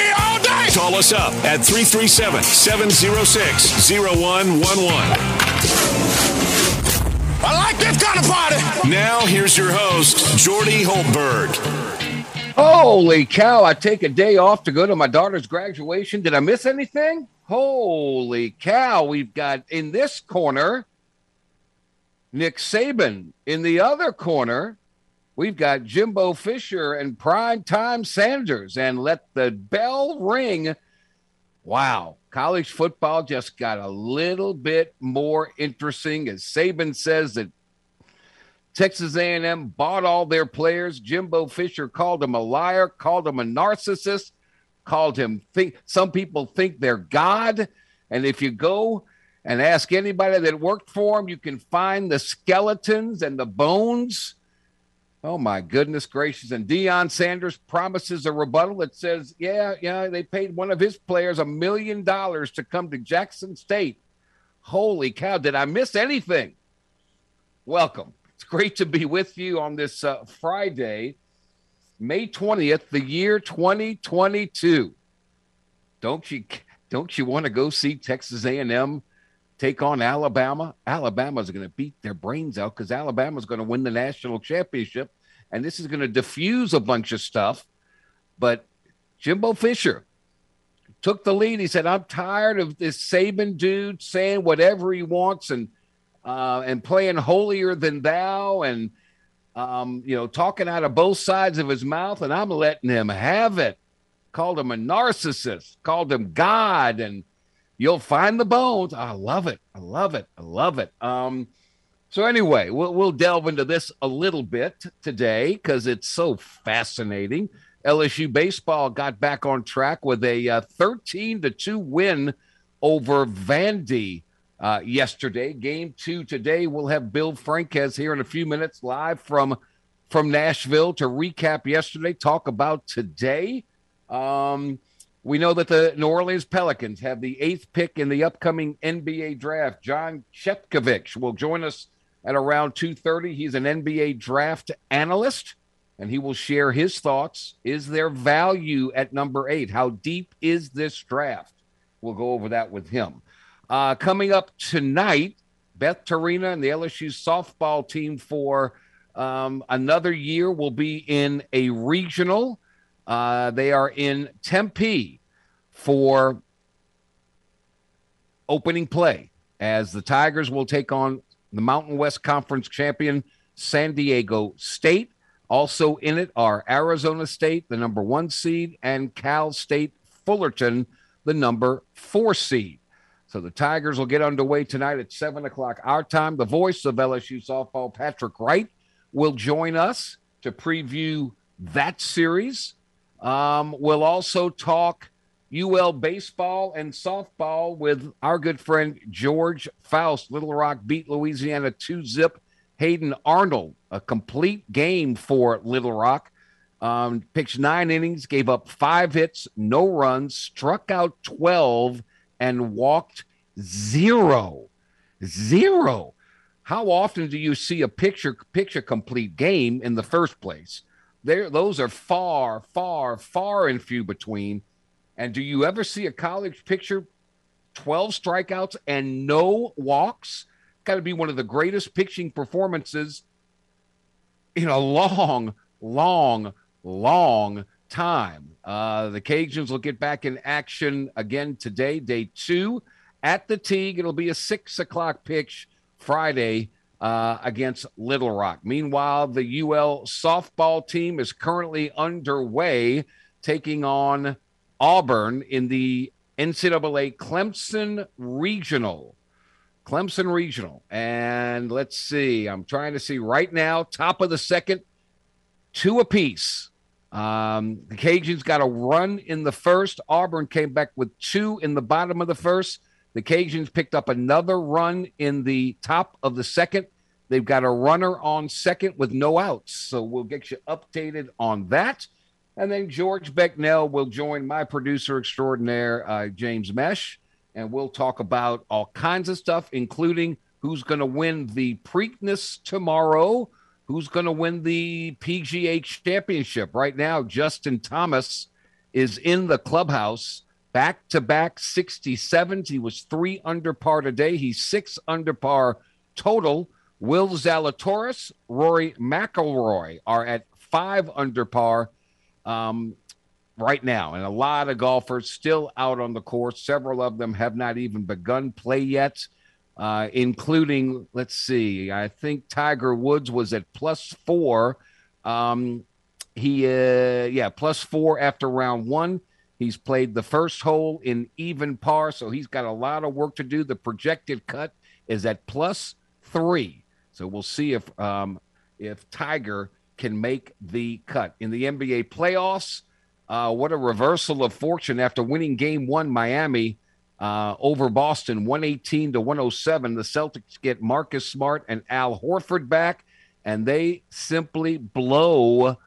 all day. Call us up at 337 706 0111. I like this kind of party. Now, here's your host, Jordy Hultberg. Holy cow, I take a day off to go to my daughter's graduation. Did I miss anything? Holy cow, we've got in this corner Nick Saban. In the other corner, we've got Jimbo Fisher and Prime Time Sanders. And let the bell ring. Wow, college football just got a little bit more interesting as Saban says that Texas A&M bought all their players. Jimbo Fisher called him a liar, called him a narcissist, called him think some people think they're God. And if you go and ask anybody that worked for him, you can find the skeletons and the bones. Oh my goodness gracious. And Deion Sanders promises a rebuttal that says, yeah, yeah, they paid one of his players a million dollars to come to Jackson State. Holy cow, did I miss anything? Welcome. It's great to be with you on this uh, Friday, May 20th, the year 2022. Don't you don't you want to go see Texas A&M take on Alabama? Alabama's going to beat their brains out cuz Alabama's going to win the national championship and this is going to diffuse a bunch of stuff. But Jimbo Fisher took the lead. He said, "I'm tired of this Saban dude saying whatever he wants and uh, and playing holier than thou and um, you know talking out of both sides of his mouth and i'm letting him have it called him a narcissist called him god and you'll find the bones i love it i love it i love it um, so anyway we'll, we'll delve into this a little bit today because it's so fascinating lsu baseball got back on track with a uh, 13 to 2 win over vandy uh, yesterday. Game two today. We'll have Bill Franques here in a few minutes live from from Nashville to recap yesterday, talk about today. Um, we know that the New Orleans Pelicans have the eighth pick in the upcoming NBA draft. John Chetkovich will join us at around 2.30. He's an NBA draft analyst, and he will share his thoughts. Is there value at number eight? How deep is this draft? We'll go over that with him. Uh, coming up tonight, Beth Torina and the LSU softball team for um, another year will be in a regional. Uh, they are in Tempe for opening play as the Tigers will take on the Mountain West Conference champion San Diego State. Also in it are Arizona State, the number one seed, and Cal State Fullerton, the number four seed. So the Tigers will get underway tonight at 7 o'clock our time. The voice of LSU softball, Patrick Wright, will join us to preview that series. Um, we'll also talk UL baseball and softball with our good friend George Faust. Little Rock beat Louisiana 2 zip. Hayden Arnold, a complete game for Little Rock. Um, pitched nine innings, gave up five hits, no runs, struck out 12 and walked zero. Zero. How often do you see a picture picture complete game in the first place? There, those are far, far, far and few between. And do you ever see a college picture 12 strikeouts and no walks? Got to be one of the greatest pitching performances in a long, long, long time. Uh, the Cajuns will get back in action again today, day two at the Tigue. It'll be a six o'clock pitch Friday uh, against Little Rock. Meanwhile, the UL softball team is currently underway taking on Auburn in the NCAA Clemson Regional. Clemson Regional. And let's see, I'm trying to see right now, top of the second, two apiece Um, the Cajuns got a run in the first. Auburn came back with two in the bottom of the first. The Cajuns picked up another run in the top of the second. They've got a runner on second with no outs. So we'll get you updated on that. And then George Becknell will join my producer extraordinaire, uh, James Mesh, and we'll talk about all kinds of stuff, including who's going to win the Preakness tomorrow, who's going to win the PGA championship. Right now, Justin Thomas is in the clubhouse, back to back 67s. He was three under par today. He's six under par total. Will Zalatoris, Rory McIlroy are at five under par um, right now, and a lot of golfers still out on the course. Several of them have not even begun play yet, uh, including, let's see, I think Tiger Woods was at plus four. Um, he, uh, yeah, plus four after round one. He's played the first hole in even par, so he's got a lot of work to do. The projected cut is at plus three. So we'll see if um, if Tiger can make the cut in the NBA playoffs. Uh, what a reversal of fortune after winning Game One, Miami uh, over Boston, one eighteen to 107. The Celtics get Marcus Smart and Al Horford back, and they simply blow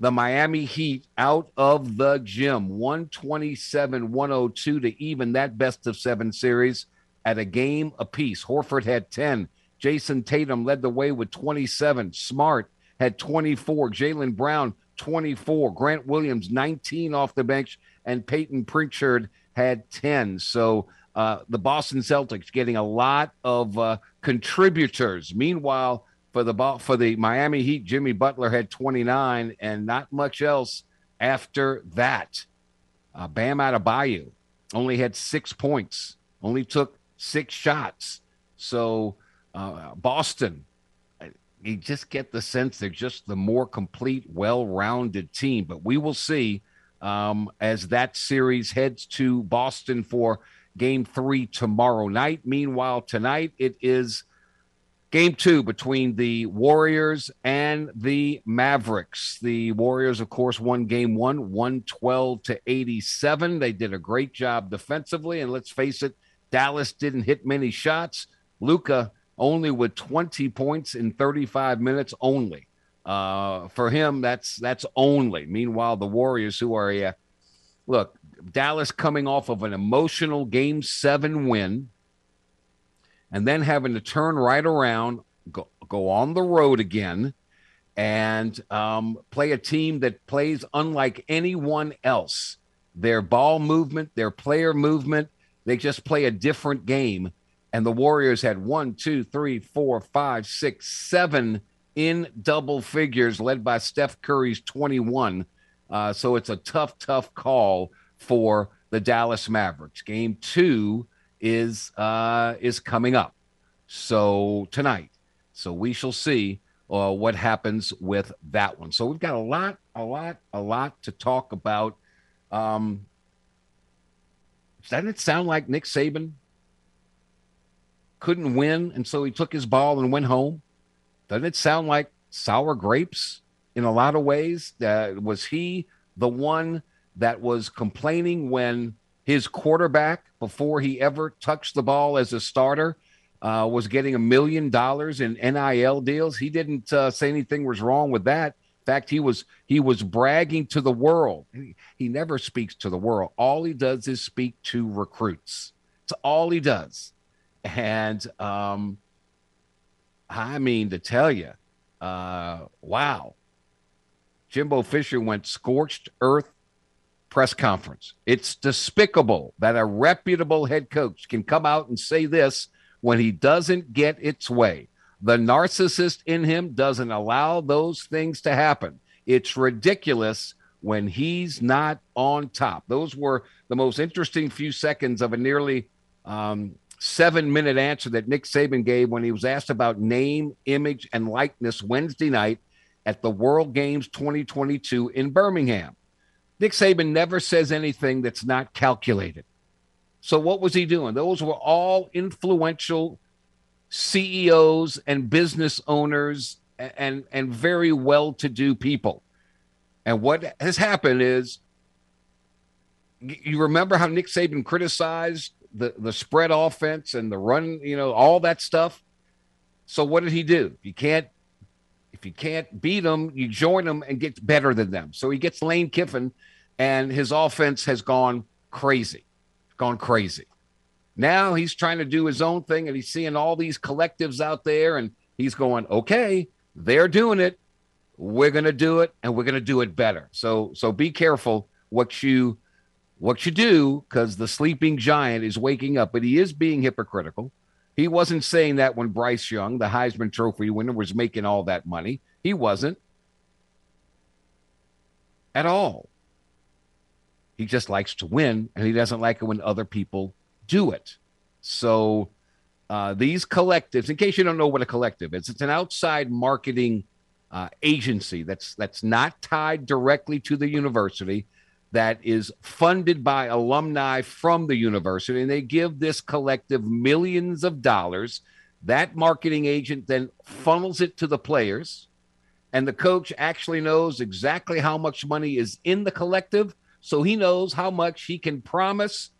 the Miami Heat out of the gym, 127 102 to even that best of seven series at a game apiece. Horford had ten. Jayson Tatum led the way with 27. Smart had 24. Jaylen Brown, 24. Grant Williams, 19 off the bench. And Payton Pritchard had 10. So uh, the Boston Celtics getting a lot of uh, contributors. Meanwhile, for the for the Miami Heat, Jimmy Butler had 29 and not much else after that. Uh, Bam Adebayo only had six points, only took six shots. So uh, Boston, you just get the sense they're just the more complete, well rounded team. But we will see um, as that series heads to Boston for game three tomorrow night. Meanwhile, tonight it is game two between the Warriors and the Mavericks. The Warriors, of course, won game one, 112 to 87. They did a great job defensively. And let's face it, Dallas didn't hit many shots. Luka only with 20 points in 35 minutes only. Uh, for him, that's that's only. Meanwhile, the Warriors, who are a look, Dallas coming off of an emotional Game Seven win, and then having to turn right around, go go on the road again, and um, play a team that plays unlike anyone else. Their ball movement, their player movement, they just play a different game and the Warriors had one, two, three, four, five, six, seven in double figures, led by Steph Curry's 21. Uh, so it's a tough, tough call for the Dallas Mavericks. Game two is uh, is coming up, so tonight. So we shall see uh, what happens with that one. So we've got a lot, a lot, a lot to talk about. Um, doesn't it sound like Nick Saban couldn't win, and so he took his ball and went home. Doesn't it sound like sour grapes in a lot of ways? Uh, was he the one that was complaining when his quarterback, before he ever touched the ball as a starter, uh, was getting a million dollars in NIL deals? He didn't uh, say anything was wrong with that. In fact, he was he was bragging to the world. He, he never speaks to the world. All he does is speak to recruits. It's all he does. And um, I mean to tell you, uh, wow, Jimbo Fisher went scorched earth press conference. It's despicable that a reputable head coach can come out and say this when he doesn't get its way. The narcissist in him doesn't allow those things to happen. It's ridiculous when he's not on top. Those were the most interesting few seconds of a nearly um, seven minute answer that Nick Saban gave when he was asked about name, image, and likeness Wednesday night at the World Games 2022 in Birmingham. Nick Saban never says anything that's not calculated. So, what was he doing? Those were all influential CEOs and business owners and, and very well to do people. And what has happened is you remember how Nick Saban criticized the, the spread offense and the run, you know, all that stuff. So what did he do? You can't if you can't beat them, you join them and get better than them. So he gets Lane Kiffin, and his offense has gone crazy, gone crazy. Now he's trying to do his own thing, and he's seeing all these collectives out there, and he's going, okay, they're doing it. We're going to do it, and we're going to do it better. So, so be careful what you what you do because the sleeping giant is waking up, but he is being hypocritical. He wasn't saying that when Bryce Young, the Heisman Trophy winner, was making all that money. He wasn't at all. He just likes to win, and he doesn't like it when other people do it. So, uh, these collectives, in case you don't know what a collective is, it's an outside marketing uh, agency that's that's not tied directly to the university that is funded by alumni from the university, and they give this collective millions of dollars. That marketing agent then funnels it to the players, and the coach actually knows exactly how much money is in the collective, so he knows how much he can promise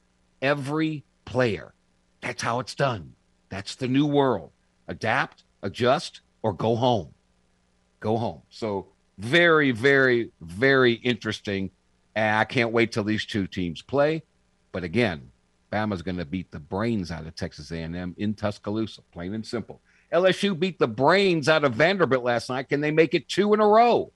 every player. That's how it's done. That's the new world. Adapt, adjust, or go home. Go home. So, very, very, very interesting and I can't wait till these two teams play. But again, Bama's going to beat the brains out of Texas A&M in Tuscaloosa, plain and simple. LSU beat the brains out of Vanderbilt last night. Can they make it two in a row?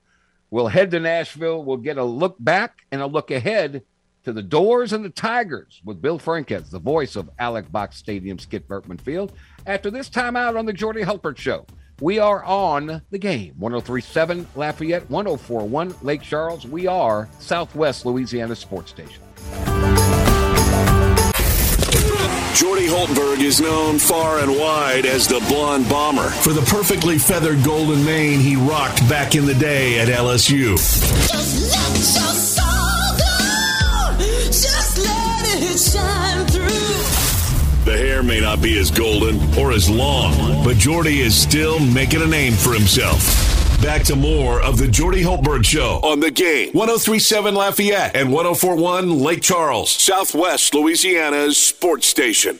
We'll head to Nashville. We'll get a look back and a look ahead to the Dores and the Tigers with Bill Franques, the voice of Alex Box Stadium, Skip Bertman Field. After this time out on the Jordy Hultberg Show, we are on the game. 1037 Lafayette, 1041 Lake Charles. We are Southwest Louisiana Sports Station. Jordy Hultberg is known far and wide as the blonde bomber for the perfectly feathered golden mane he rocked back in the day at LSU. Just let your soul go. Just let it shine through. The hair may not be as golden or as long, but Jordy is still making a name for himself. Back to more of the Jordy Hultberg Show on the game. 1037 Lafayette and 1041 Lake Charles, Southwest Louisiana's sports station.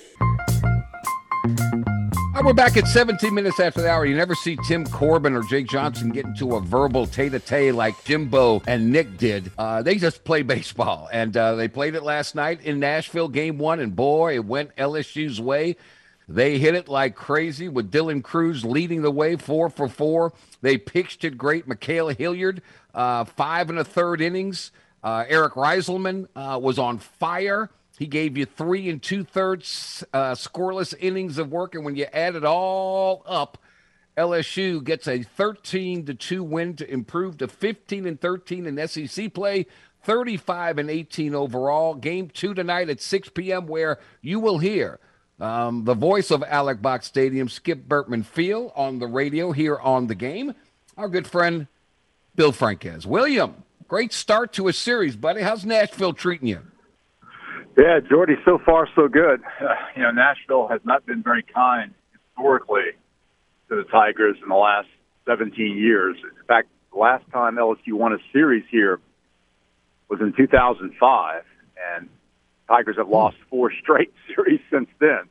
Right, we're back at 17 minutes after the hour. You never see Tim Corbin or Jake Johnson get into a verbal tete-a-tete like Jimbo and Nick did. Uh, they just play baseball, and uh, they played it last night in Nashville, game one, and boy, it went LSU's way. They hit it like crazy with Dylan Crews leading the way, four for four. They pitched it great. Ma'Khail Hilliard, uh, five and a third innings. Uh, Eric Reyzelman uh, was on fire. He gave you three and two thirds uh, scoreless innings of work, and when you add it all up, LSU gets a 13 to two win to improve to 15 and 13 in SEC play, 35 and 18 overall. Game two tonight at 6 p.m., where you will hear um, the voice of Alex Box Stadium, Skip Bertman Field, on the radio here on the game. Our good friend Bill Franques. William, great start to a series, buddy. How's Nashville treating you? Yeah, Jordy, so far so good. Uh, you know, Nashville has not been very kind historically to the Tigers in the last 17 years. In fact, the last time LSU won a series here was in 2005, and Tigers have lost four straight series since then.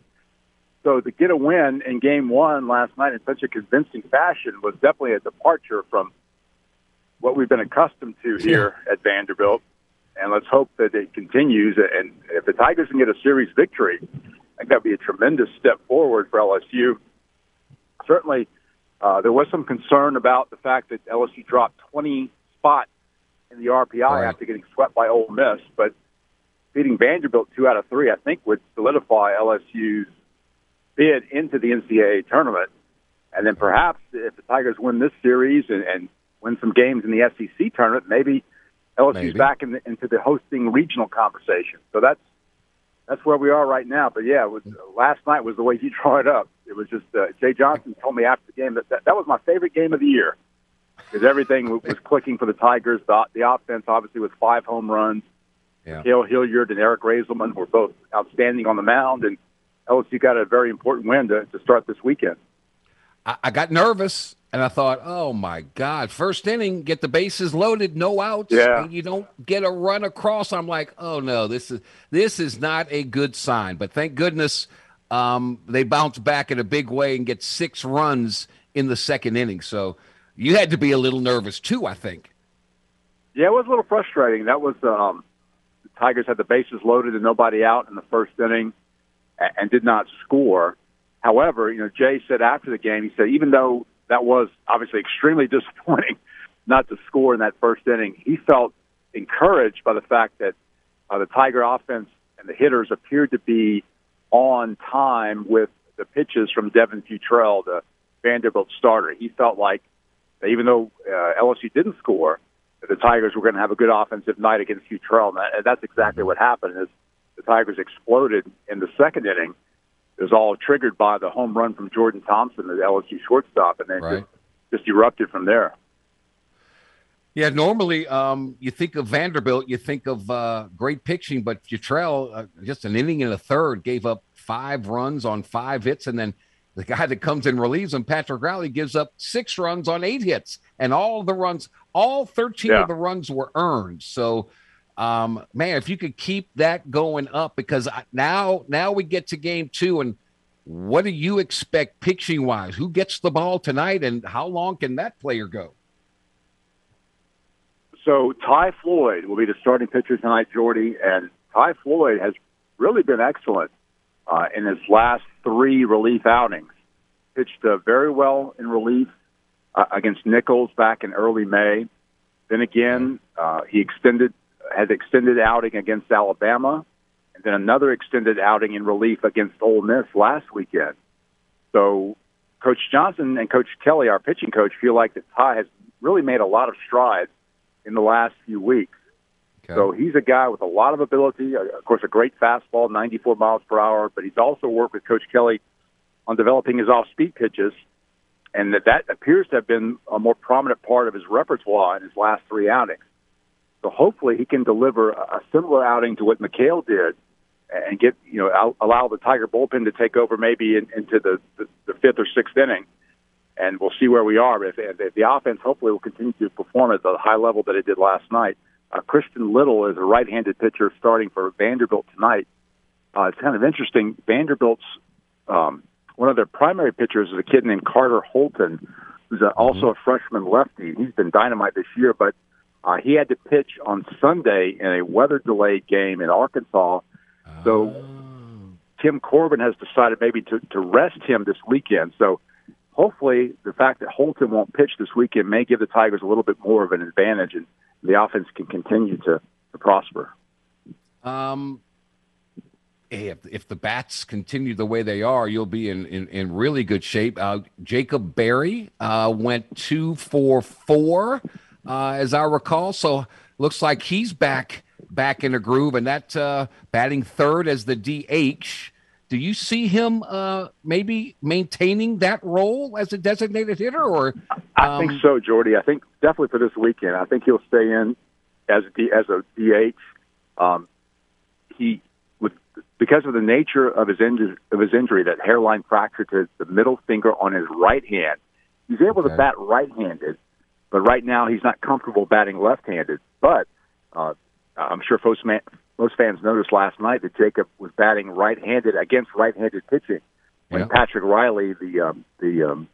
So to get a win in Game One last night in such a convincing fashion was definitely a departure from what we've been accustomed to here at Vanderbilt and let's hope that it continues. And if the Tigers can get a series victory, I think that'd be a tremendous step forward for LSU. Certainly, uh, there was some concern about the fact that LSU dropped 20 spots in the RPI right. after getting swept by Ole Miss, but beating Vanderbilt two out of three, I think, would solidify LSU's bid into the NCAA tournament. And then perhaps if the Tigers win this series and, and win some games in the SEC tournament, maybe LSU's Maybe. back in the, into the hosting regional conversation. So that's that's where we are right now. But yeah, it was, last night was the way you draw it up. It was just uh, Jay Johnson told me after the game that, that that was my favorite game of the year because everything was clicking for the Tigers. The, the offense, obviously, with five home runs. Yeah. Kale Hilliard and Eric Reyzelman were both outstanding on the mound, and LSU got a very important win to, to start this weekend. I, I got nervous and I thought, oh my God, first inning, get the bases loaded, no outs. Yeah. And you don't get a run across. I'm like, oh no, this is this is not a good sign. But thank goodness um, they bounce back in a big way and get six runs in the second inning. So you had to be a little nervous too, I think. Yeah, it was a little frustrating. That was um, Tigers had the bases loaded and nobody out in the first inning, and, did not score. However, you know, Jay said after the game, he said even though that was obviously extremely disappointing not to score in that first inning. He felt encouraged by the fact that uh, the Tiger offense and the hitters appeared to be on time with the pitches from Devin Futrell, the Vanderbilt starter. He felt like even though uh, LSU didn't score, the Tigers were going to have a good offensive night against Futrell, and, that, and that's exactly what happened. Is the Tigers exploded in the second inning it was all triggered by the home run from Jordan Thompson, the LSU shortstop, and then Right. just, just erupted from there. Yeah, normally um, you think of Vanderbilt, you think of uh, great pitching, but Futrell, uh, just an inning and a third, gave up five runs on five hits, and then the guy that comes in relieves him, Patrick Reilly, gives up six runs on eight hits, and all the runs, all thirteen Yeah. of the runs were earned. So, um, man, if you could keep that going up, because I, now now we get to game two, and what do you expect pitching wise? Who gets the ball tonight, and how long can that player go? So Ty Floyd will be the starting pitcher tonight, Jordy, and Ty Floyd has really been excellent uh, in his last three relief outings. Pitched uh, very well in relief uh, against Nicholls back in early May. Then again, uh, he extended had extended outing against Alabama, and then another extended outing in relief against Ole Miss last weekend. So, Coach Johnson and Coach Kelly, our pitching coach, feel like that Ty has really made a lot of strides in the last few weeks. Okay. So he's a guy with a lot of ability. uh, Of course, a great fastball, 94 miles per hour. But he's also worked with Coach Kelly on developing his off-speed pitches, and that that appears to have been a more prominent part of his repertoire in his last three outings. So hopefully, he can deliver a similar outing to what Ma'Khail did, and get you know allow the Tiger bullpen to take over maybe in, into the, the the fifth or sixth inning, and we'll see where we are. If, if the offense hopefully will continue to perform at the high level that it did last night. Uh, Christian Little is a right-handed pitcher starting for Vanderbilt tonight. Uh, it's kind of interesting. Vanderbilt's um, one of their primary pitchers is a kid named Carter Holton, who's a, also a freshman lefty. He's been dynamite this year, but uh, he had to pitch on Sunday in a weather-delayed game in Arkansas. So Tim Corbin has decided maybe to, to rest him this weekend. So hopefully the fact that Holton won't pitch this weekend may give the Tigers a little bit more of an advantage, and the offense can continue to, to prosper. Um, if, if the bats continue the way they are, you'll be in, in, in really good shape. Uh, Jacob Berry uh, went two for four, uh, as I recall. So looks like he's back back in a groove, and that uh, batting third as the DH. Do you see him uh, maybe maintaining that role as a designated hitter, or I um, think so, Jordy. I think definitely for this weekend. I think he'll stay in as a, D, as a DH. Um, he with because of the nature of his injury, of his injury, that hairline fracture to the middle finger on his right hand. He's able Okay. to bat right-handed, but right now he's not comfortable batting left-handed. But uh, I'm sure folks, man, most fans noticed last night that Jacob was batting right-handed against right-handed pitching when Yeah. Patrick Reilly, the um, the um,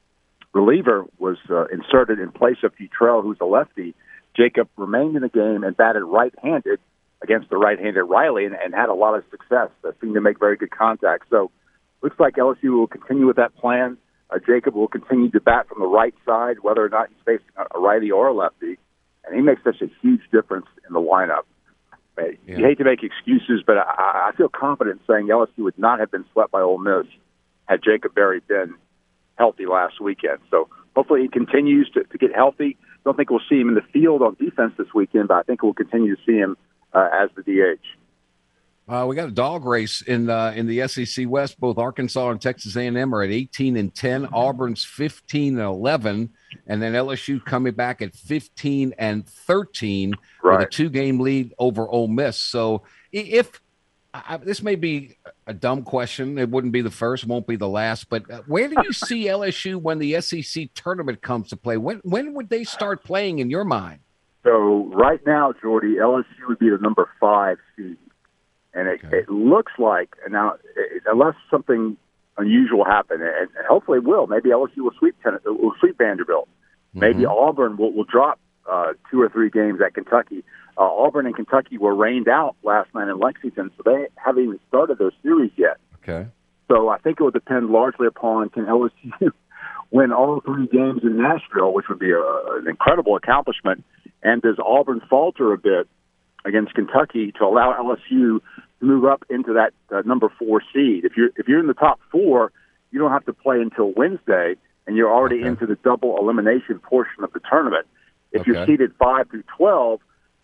reliever, was uh, inserted in place of Futrell, who's a lefty. Jacob remained in the game and batted right-handed against the right-handed Reilly, and, and had a lot of success. Uh, seemed to make very good contact. So, looks like LSU will continue with that plan. Uh, Jacob will continue to bat from the right side, whether or not he's facing a righty or a lefty, and he makes such a huge difference in the lineup. Yeah. You hate to make excuses, but I, I feel confident saying LSU would not have been swept by Ole Miss had Jacob Berry been healthy last weekend. So hopefully he continues to, to get healthy. Don't think we'll see him in the field on defense this weekend, but I think we'll continue to see him uh, as the DH. Uh, we got a dog race in uh, in the SEC West. Both Arkansas and Texas A&M are at 18 and 10. Auburn's 15 and 11, and then LSU coming back at 15 and 13 with a two game lead over Ole Miss. So if I, this may be a dumb question. It wouldn't be the first, won't be the last. But uh, where do you see LSU when the SEC tournament comes to play? When when would they start playing in your mind? So right now, Jordy, LSU would be the number five seed, and it, Okay. it looks like now it, unless something unusual happens, and, hopefully it will. Maybe LSU will sweep Ten- will sweep Vanderbilt. Maybe Auburn will, will drop uh, two or three games at Kentucky. Uh, Auburn and Kentucky were rained out last night in Lexington, so they haven't even started their series yet. Okay. So I think it will depend largely upon can LSU win all three games in Nashville, which would be a, an incredible accomplishment, and does Auburn falter a bit against Kentucky to allow LSU to move up into that uh, number four seed? If you're if you're in the top four, you don't have to play until Wednesday, and you're already Okay. into the double elimination portion of the tournament. If you're Okay. seeded five through twelve,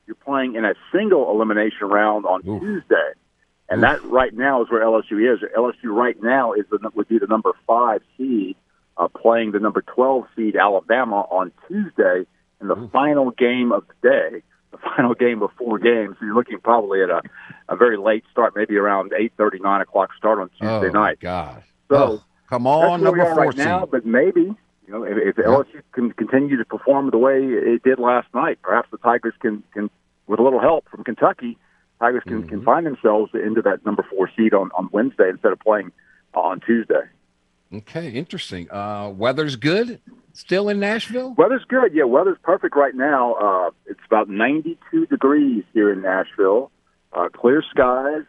you're playing in a single elimination round on Oof. Tuesday. And that right now is where LSU is. LSU right now is the, would be the number five seed, uh, playing the number twelve seed Alabama on Tuesday in the final game of the day, the final game of four games. So you're looking probably at a, a very late start, maybe around eight thirty, nine o'clock start on Tuesday oh, night. God. So Oh, come on, we number four right now. But maybe you know if, if Yeah. LSU can continue to perform the way it did last night, perhaps the Tigers can can with a little help from Kentucky, Tigers can Mm-hmm. can find themselves into that number four seed on on Wednesday instead of playing on Tuesday. Okay, interesting. Uh, weather's good. Still in Nashville. Weather's good. Yeah, weather's perfect right now. Uh, it's about 92 degrees here in Nashville. Uh, clear skies,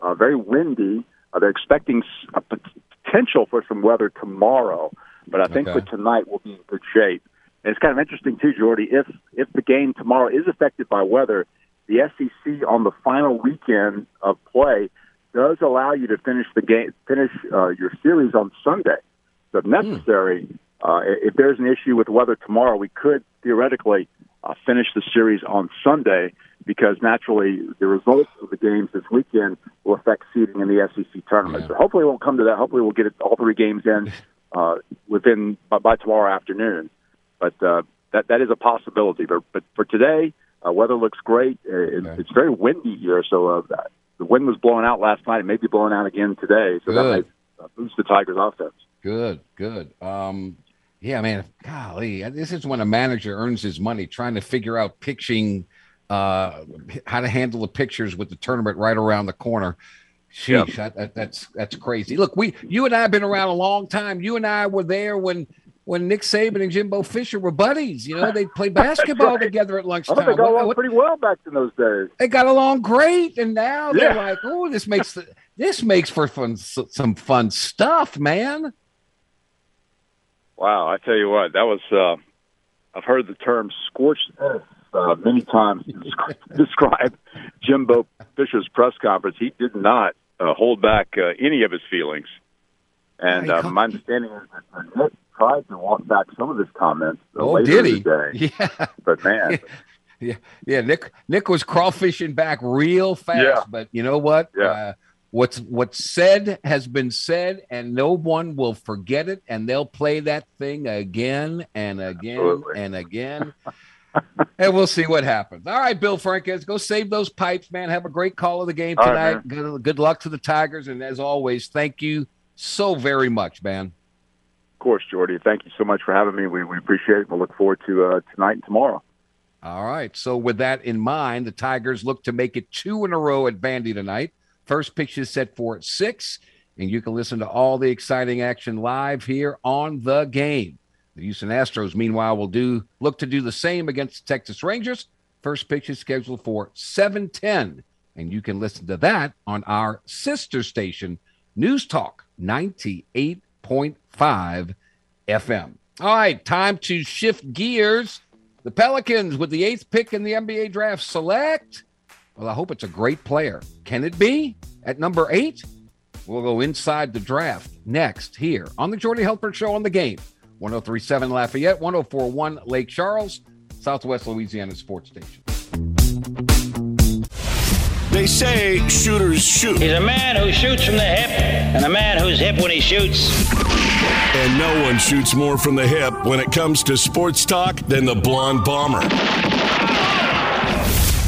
uh, very windy. Uh, they're expecting a pot- potential for some weather tomorrow, but I think Okay. for tonight we'll be in good shape. And it's kind of interesting too, Jordy. If if the game tomorrow is affected by weather, the SEC on the final weekend of play does allow you to finish the game, finish uh, your series on Sunday. So if necessary, uh, if there's an issue with weather tomorrow, we could theoretically uh, finish the series on Sunday because naturally the results of the games this weekend will affect seeding in the SEC tournament. Yeah. So hopefully it won't come to that. Hopefully we'll get it, all three games in uh, within by, by tomorrow afternoon. But uh, that that is a possibility. But but for today, uh, weather looks great. Uh, it, Okay. It's very windy here, so uh, the wind was blowing out last night. It may be blowing out again today. So that Good. may uh, boost the Tigers' offense. Good, good. Um, yeah, man. Golly, this is when a manager earns his money trying to figure out pitching, uh, how to handle the pictures with the tournament right around the corner. Sheesh, that, that, that's that's crazy. Look, we, you and I have been around a long time. You and I were there when when Nick Saban and Jimbo Fisher were buddies. You know, they played basketball right. together at lunchtime. thought they got along what- pretty well back in those days. they got along great, and now they're like, "Oh, this makes the, this makes for fun, some fun stuff, man." Wow, I tell you what, that was. Uh, I've heard the term "scorched earth" uh, many times describe Jimbo Fisher's press conference. He did not uh, hold back uh, any of his feelings, and uh, my understanding is that Nick tried to walk back some of his comments. Oh, did he? the day. Yeah. But man, Yeah, yeah. Nick Nick was crawfishing back real fast, Yeah. but you know what? Yeah. Uh, what's what's said has been said, and no one will forget it, and they'll play that thing again and again Absolutely. and again. and we'll see what happens. All right, Bill Franques, go save those pipes, man. Have a great call of the game All right, tonight. good, good luck to the Tigers, and as always, thank you so very much, man. Course, Jordy, thank you so much for having me. We we appreciate it. We'll look forward to uh, tonight and tomorrow. All right. So with that in mind, the Tigers look to make it two in a row at Vandy tonight. First pitch is set for six, and you can listen to all the exciting action live here on the game. The Houston Astros, meanwhile, will do look to do the same against the Texas Rangers. First pitch is scheduled for 710, and you can listen to that on our sister station, News Talk 98.5 FM. All right, time to shift gears. The Pelicans with the eighth pick in the NBA draft select. Well, I hope it's a great player. Can it be at number eight? We'll go inside the draft next here on the Jordy Hultberg Show on the game. 1037 Lafayette, 1041 Lake Charles, Southwest Louisiana Sports Station. They say shooters shoot, He's a man who shoots from the hip and a man who's hip when he shoots. And no one shoots more from the hip when it comes to sports talk than the blonde bomber.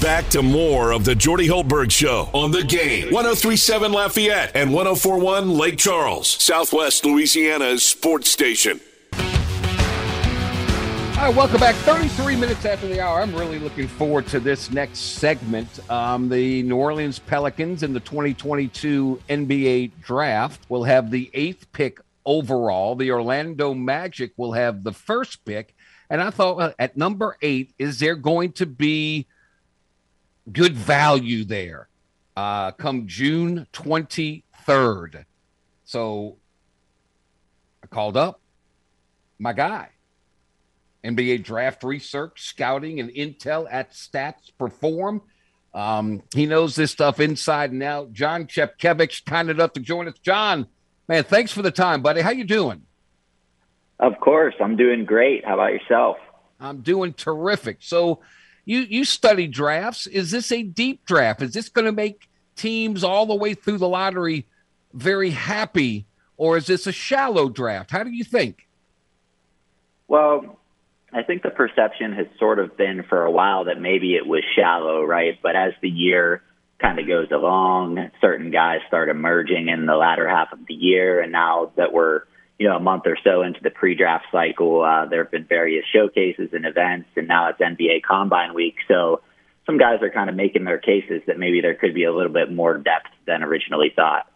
Back to more of the Jordy Hultberg Show on the game. 1037 Lafayette and 1041 Lake Charles, Southwest Louisiana's sports station. All right, welcome back. 33 minutes after the hour. I'm really looking forward to this next segment. Um, the New Orleans Pelicans in the 2022 NBA draft will have the eighth pick overall. The Orlando Magic will have the first pick. And I thought at number eight, is there going to be good value there uh, come June 23rd? So I called up my guy. NBA draft research, scouting, and intel at Stats Perform. Um, he knows this stuff inside and out. John Chepkevich kind enough to join us. John, man, thanks for the time, buddy. How you doing? Of course, I'm doing great. How about yourself? I'm doing terrific. So, you you study drafts. Is this a deep draft? Is this going to make teams all the way through the lottery very happy, or is this a shallow draft? How do you think? Well, I think the perception has sort of been for a while that maybe it was shallow, right? But as the year kind of goes along, certain guys start emerging in the latter half of the year. And now that we're, you know, a month or so into the pre draft cycle, uh, there have been various showcases and events, and now it's NBA Combine Week. So some guys are kind of making their cases that maybe there could be a little bit more depth than originally thought.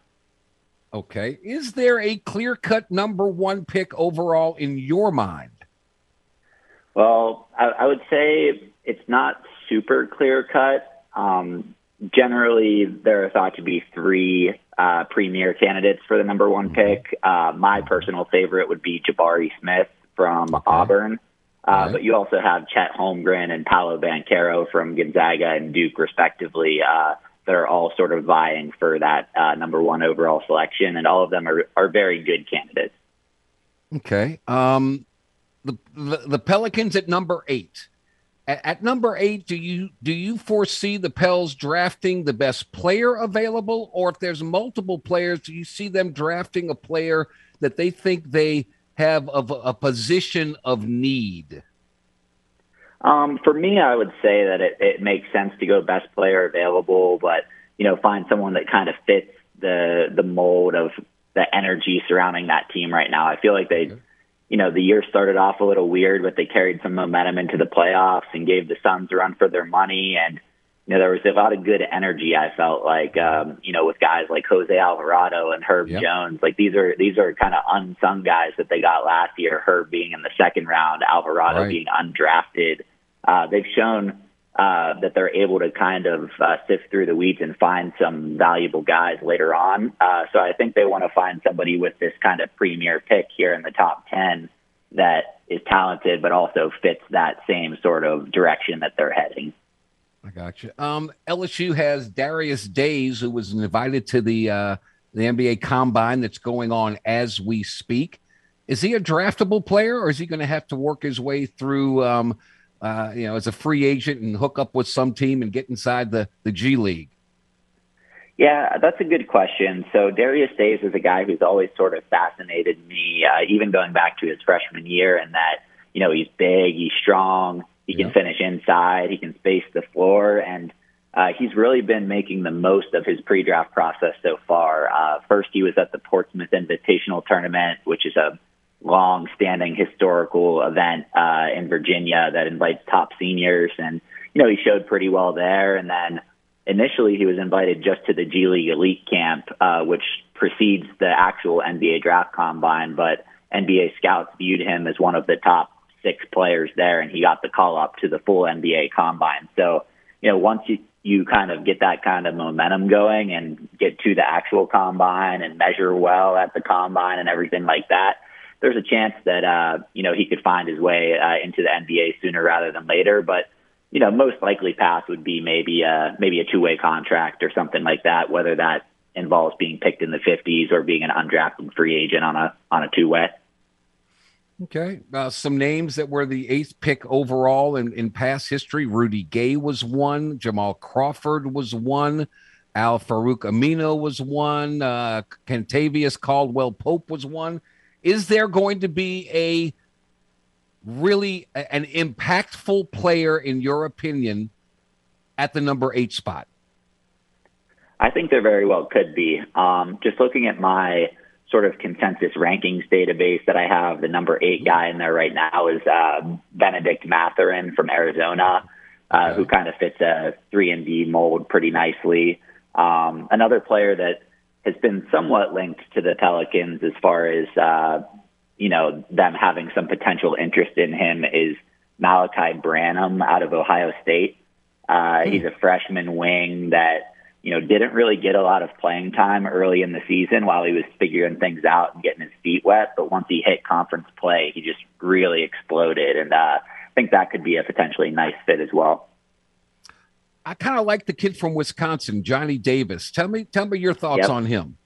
Okay. Is there a clear cut number one pick overall in your mind? Well, I, I would say it's not super clear cut. Um, generally, there are thought to be three uh, premier candidates for the number one pick. Uh, my personal favorite would be Jabari Smith from Okay. Auburn. Uh, Right. But you also have Chet Holmgren and Paolo Banchero from Gonzaga and Duke, respectively, uh, that are all sort of vying for that uh, number one overall selection, and all of them are, are very good candidates. Okay. Um, the, the the Pelicans at number eight. At, at number eight, do you do you foresee the Pels drafting the best player available, or if there's multiple players, do you see them drafting a player that they think they have of a, a position of need? Um, for me, I would say that it, it makes sense to go best player available, but you know, find someone that kind of fits the the mold of the energy surrounding that team right now. I feel like they, you know, the year started off a little weird, but they carried some momentum into the playoffs and gave the Suns a run for their money. And you know, there was a lot of good energy. I felt like, um, you know, with guys like Jose Alvarado and Herb Yep. Jones. Like these are these are kind of unsung guys that they got last year. Herb being in the second round, Alvarado Right. being undrafted. Uh, they've shown uh, that they're able to kind of uh, sift through the weeds and find some valuable guys later on. Uh, so I think they want to find somebody with this kind of premier pick here in the top 10 that is talented, but also fits that same sort of direction that they're heading. I got you. Um, LSU has Darius Days, who was invited to the uh, the NBA Combine that's going on as we speak. Is he a draftable player, or is he going to have to work his way through, um, uh, you know, as a free agent and hook up with some team and get inside the the G League? Yeah, that's a good question. So Darius Days is a guy who's always sort of fascinated me, uh, even going back to his freshman year, and that you know he's big, he's strong, he can finish inside, he can space the floor, and uh, he's really been making the most of his pre-draft process so far. Uh, first, he was at the Portsmouth Invitational Tournament, which is a long-standing historical event uh, in Virginia that invites top seniors, and you know he showed pretty well there, and then initially he was invited just to the G League Elite Camp, uh, which precedes the actual NBA Draft Combine. But NBA scouts viewed him as one of the top six players there, and he got the call up to the full NBA Combine. So, you know, once you you kind of get that kind of momentum going and get to the actual combine and measure well at the combine and everything like that, there's a chance that uh, you know he could find his way uh, into the NBA sooner rather than later. But you know, most likely path would be maybe a maybe a two way contract or something like that. Whether that involves being picked in the 50s or being an undrafted free agent on a on a two way. Okay. Uh, some names that were the eighth pick overall in, in past history. Rudy Gay was one. Jamal Crawford was one. Al-Farouq Aminu was one. Uh, Kentavious Caldwell Pope was one. Is there going to be a really an impactful player, in your opinion, at the number eight spot? I think there very well could be. Um, just looking at my sort of consensus rankings database that I have, the number eight guy in there right now is uh, Bennedict Mathurin from Arizona, uh, who kind of fits a three and D mold pretty nicely. Um, another player that has been somewhat linked to the Pelicans as far as uh, you know them having some potential interest in him is Malaki Branham out of Ohio State. Uh, mm. He's a freshman wing that you know didn't really get a lot of playing time early in the season while he was figuring things out and getting his feet wet. But once he hit conference play, he just really exploded, and uh, I think that could be a potentially nice fit as well. I kind of like the kid from Wisconsin, Johnny Davis. Tell me, tell me your thoughts yep. on him.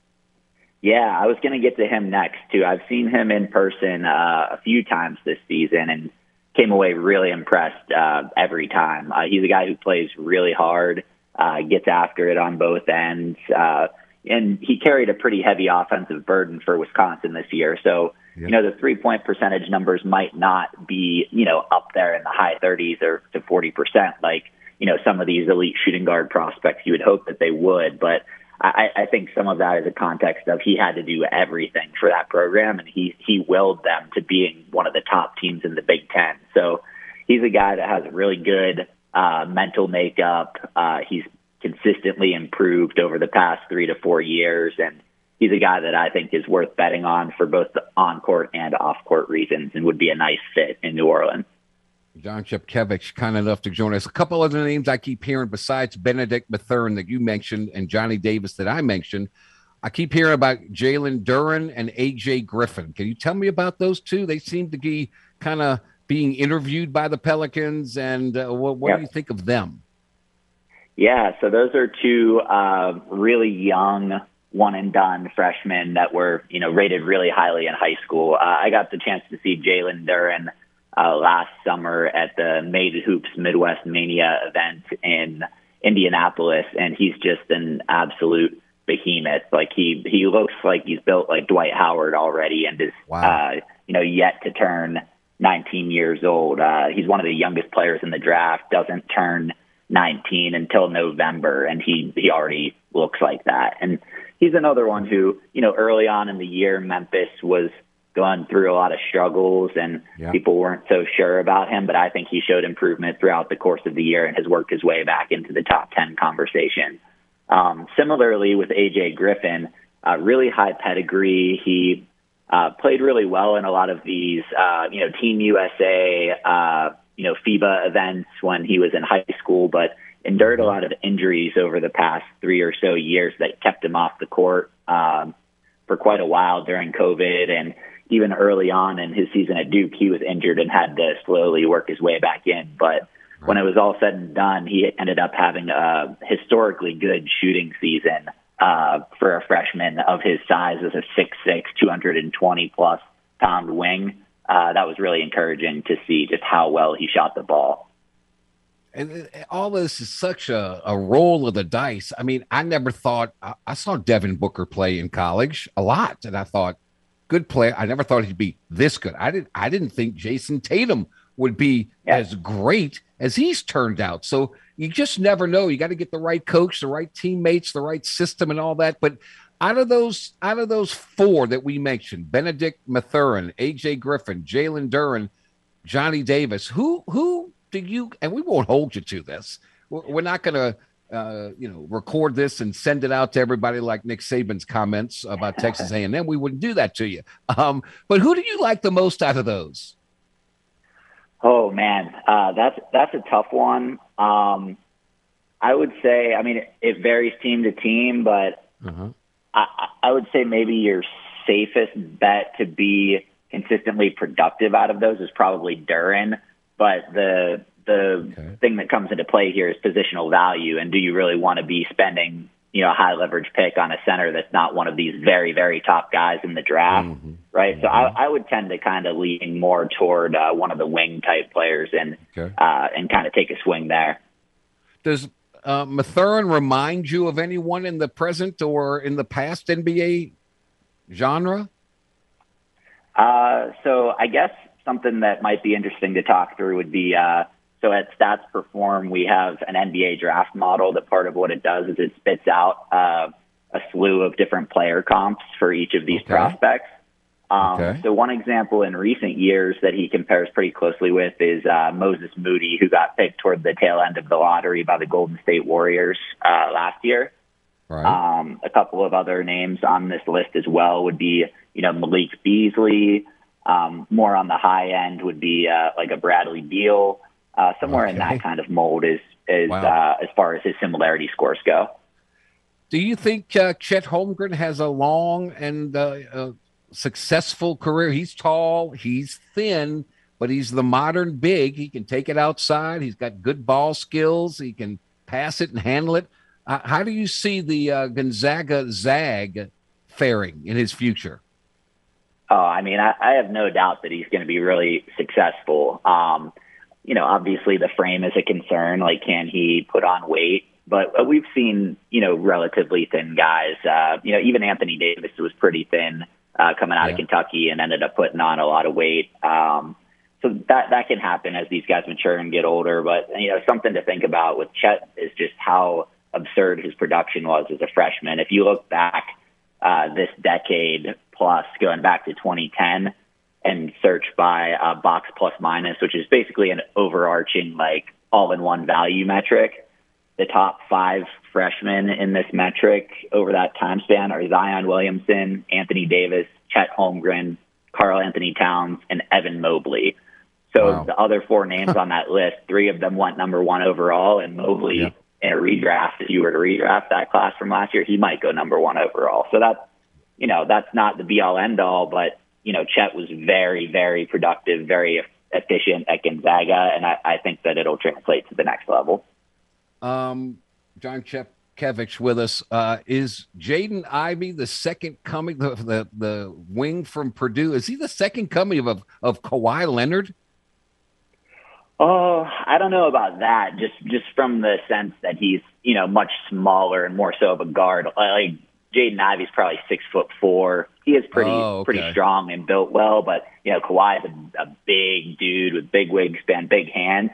Yeah, I was going to get to him next too. I've seen him in person uh, a few times this season and came away really impressed uh, every time. Uh, he's a guy who plays really hard, uh, gets after it on both ends, uh, and he carried a pretty heavy offensive burden for Wisconsin this year. So, you know, the three point percentage numbers might not be, you know, up there in the high 30s or to 40 percent like you know, some of these elite shooting guard prospects, you would hope that they would. But I, I think some of that is a context of he had to do everything for that program, and he he willed them to being one of the top teams in the Big Ten. So he's a guy that has really good uh, mental makeup. Uh, he's consistently improved over the past three to four years, and he's a guy that I think is worth betting on for both the on court and off court reasons, and would be a nice fit in New Orleans. John Chepkevich, kind enough to join us. A couple other names I keep hearing besides Benedict Mathurin that you mentioned and Johnny Davis that I mentioned. I keep hearing about Jalen Duren and AJ Griffin. Can you tell me about those two? They seem to be kind of being interviewed by the Pelicans, and uh, what, what do you think of them? Yeah, so those are two uh, really young one and done freshmen that were, you know, rated really highly in high school. Uh, I got the chance to see Jalen Duren uh, last summer at the Made Hoops Midwest Mania event in Indianapolis, and he's just an absolute behemoth. Like he he looks like he's built like Dwight Howard already, and is wow. uh, you know yet to turn 19 years old. Uh, he's one of the youngest players in the draft. Doesn't turn 19 until November, and he he already looks like that. And he's another one who you know early on in the year Memphis was gone through a lot of struggles and yeah. people weren't so sure about him, but I think he showed improvement throughout the course of the year and has worked his way back into the top 10 conversation. Um, similarly with AJ Griffin, uh, really high pedigree. He uh, played really well in a lot of these, uh, you know, Team USA, uh, you know, FIBA events when he was in high school, but endured a lot of injuries over the past three or so years that kept him off the court um, for quite a while during COVID. And even early on in his season at Duke, he was injured and had to slowly work his way back in. But when it was all said and done, he ended up having a historically good shooting season uh, for a freshman of his size as a 6'6", 220 plus pound wing. Uh, that was really encouraging to see just how well he shot the ball. And all this is such a, a roll of the dice. I mean, I never thought I, I saw Devin Booker play in college a lot, and I thought good player. I never thought he'd be this good. I didn't I didn't think Jayson Tatum would be yeah. as great as he's turned out. So you just never know. You got to get the right coach, the right teammates, the right system, and all that. But out of those, out of those four that we mentioned, Benedict Mathurin, AJ Griffin, Jalen Duren, Johnny Davis, who who do you? And we won't hold you to this. We're not going to uh, you know, record this and send it out to everybody like Nick Saban's comments about Texas A&M. We wouldn't do that to you. Um, but who do you like the most out of those? Oh man, uh, that's that's a tough one. Um, I would say, I mean, it, it varies team to team, but uh-huh. I, I would say maybe your safest bet to be consistently productive out of those is probably Duren. But the the okay. thing that comes into play here is positional value, and do you really want to be spending you know a high leverage pick on a center that's not one of these very very top guys in the draft, mm-hmm. right? Mm-hmm. So I, I would tend to kind of lean more toward uh, one of the wing type players and okay. uh, and kind of take a swing there. Does uh, Mathurin remind you of anyone in the present or in the past NBA genre? Uh, so I guess something that might be interesting to talk through would be uh, so at Stats Perform, we have an NBA draft model that part of what it does is it spits out uh, a slew of different player comps for each of these Okay. prospects. Um, Okay. So one example in recent years that he compares pretty closely with is uh, Moses Moody, who got picked toward the tail end of the lottery by the Golden State Warriors uh, last year. Right. Um, a couple of other names on this list as well would be, you know, Malik Beasley. Um, more on the high end would be uh, like a Bradley Beal. Uh, somewhere in that kind of mold is is Wow. uh, as far as his similarity scores go. Do you think uh, Chet Holmgren has a long and uh, uh, successful career? He's tall, he's thin, but he's the modern big. He can take it outside. He's got good ball skills. He can pass it and handle it. Uh, how do you see the uh, Gonzaga Zag faring in his future? Oh, I mean, I, I have no doubt that he's going to be really successful. Um, you know, obviously the frame is a concern. Like, can he put on weight? But uh, we've seen, you know, relatively thin guys. Uh, you know, even Anthony Davis was pretty thin uh, coming out Yeah. of Kentucky and ended up putting on a lot of weight. Um, so that that can happen as these guys mature and get older. But you know, something to think about with Chet is just how absurd his production was as a freshman. If you look back uh, this decade plus, going back to 2010, and search by uh, box plus minus, which is basically an overarching like all-in-one value metric. The top five freshmen in this metric over that time span are Zion Williamson, Anthony Davis, Chet Holmgren, Karl-Anthony Towns, and Evan Mobley. So Wow. the other four names on that list, three of them went number one overall, and Mobley Yeah. in a redraft, if you were to redraft that class from last year, he might go number one overall. So that's you know that's not the be all end all, but you know Chet was very very productive, very efficient at Gonzaga, and I, I think that it'll translate to the next level. Um, John Chepkevich with us. Uh, is Jaden Ivey the second coming, the, the the wing from Purdue? Is he the second coming of of, of Kawhi Leonard? Oh, I don't know about that. Just just from the sense that he's you know much smaller and more so of a guard. Like Jaden Ivey's probably six foot four. He is pretty Oh, okay. pretty strong and built well, but you know Kawhi is a, a big dude with big wingspan, big hands.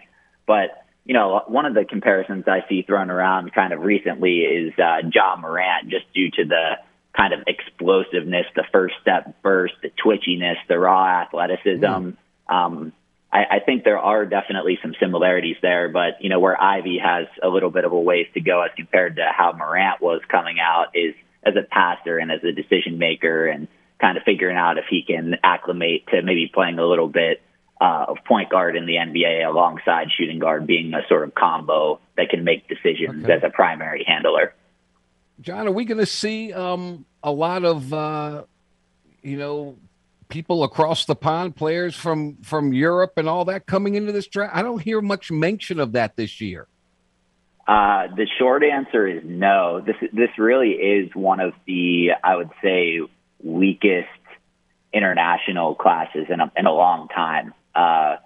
But you know one of the comparisons I see thrown around kind of recently is uh, Ja Morant, just due to the kind of explosiveness, the first step burst, the twitchiness, the raw athleticism. Um, I, I think there are definitely some similarities there, but you know where Ivey has a little bit of a ways to go as compared to how Morant was coming out is as a passer and as a decision maker, and kind of figuring out if he can acclimate to maybe playing a little bit uh, of point guard in the NBA alongside shooting guard, being a sort of combo that can make decisions Okay. as a primary handler. John, are we going to see um, a lot of uh, you know people across the pond, players from from Europe and all that coming into this draft? I don't hear much mention of that this year. Uh, the short answer is no. This this really is one of the I would say weakest international classes in a, in a long time. Uh,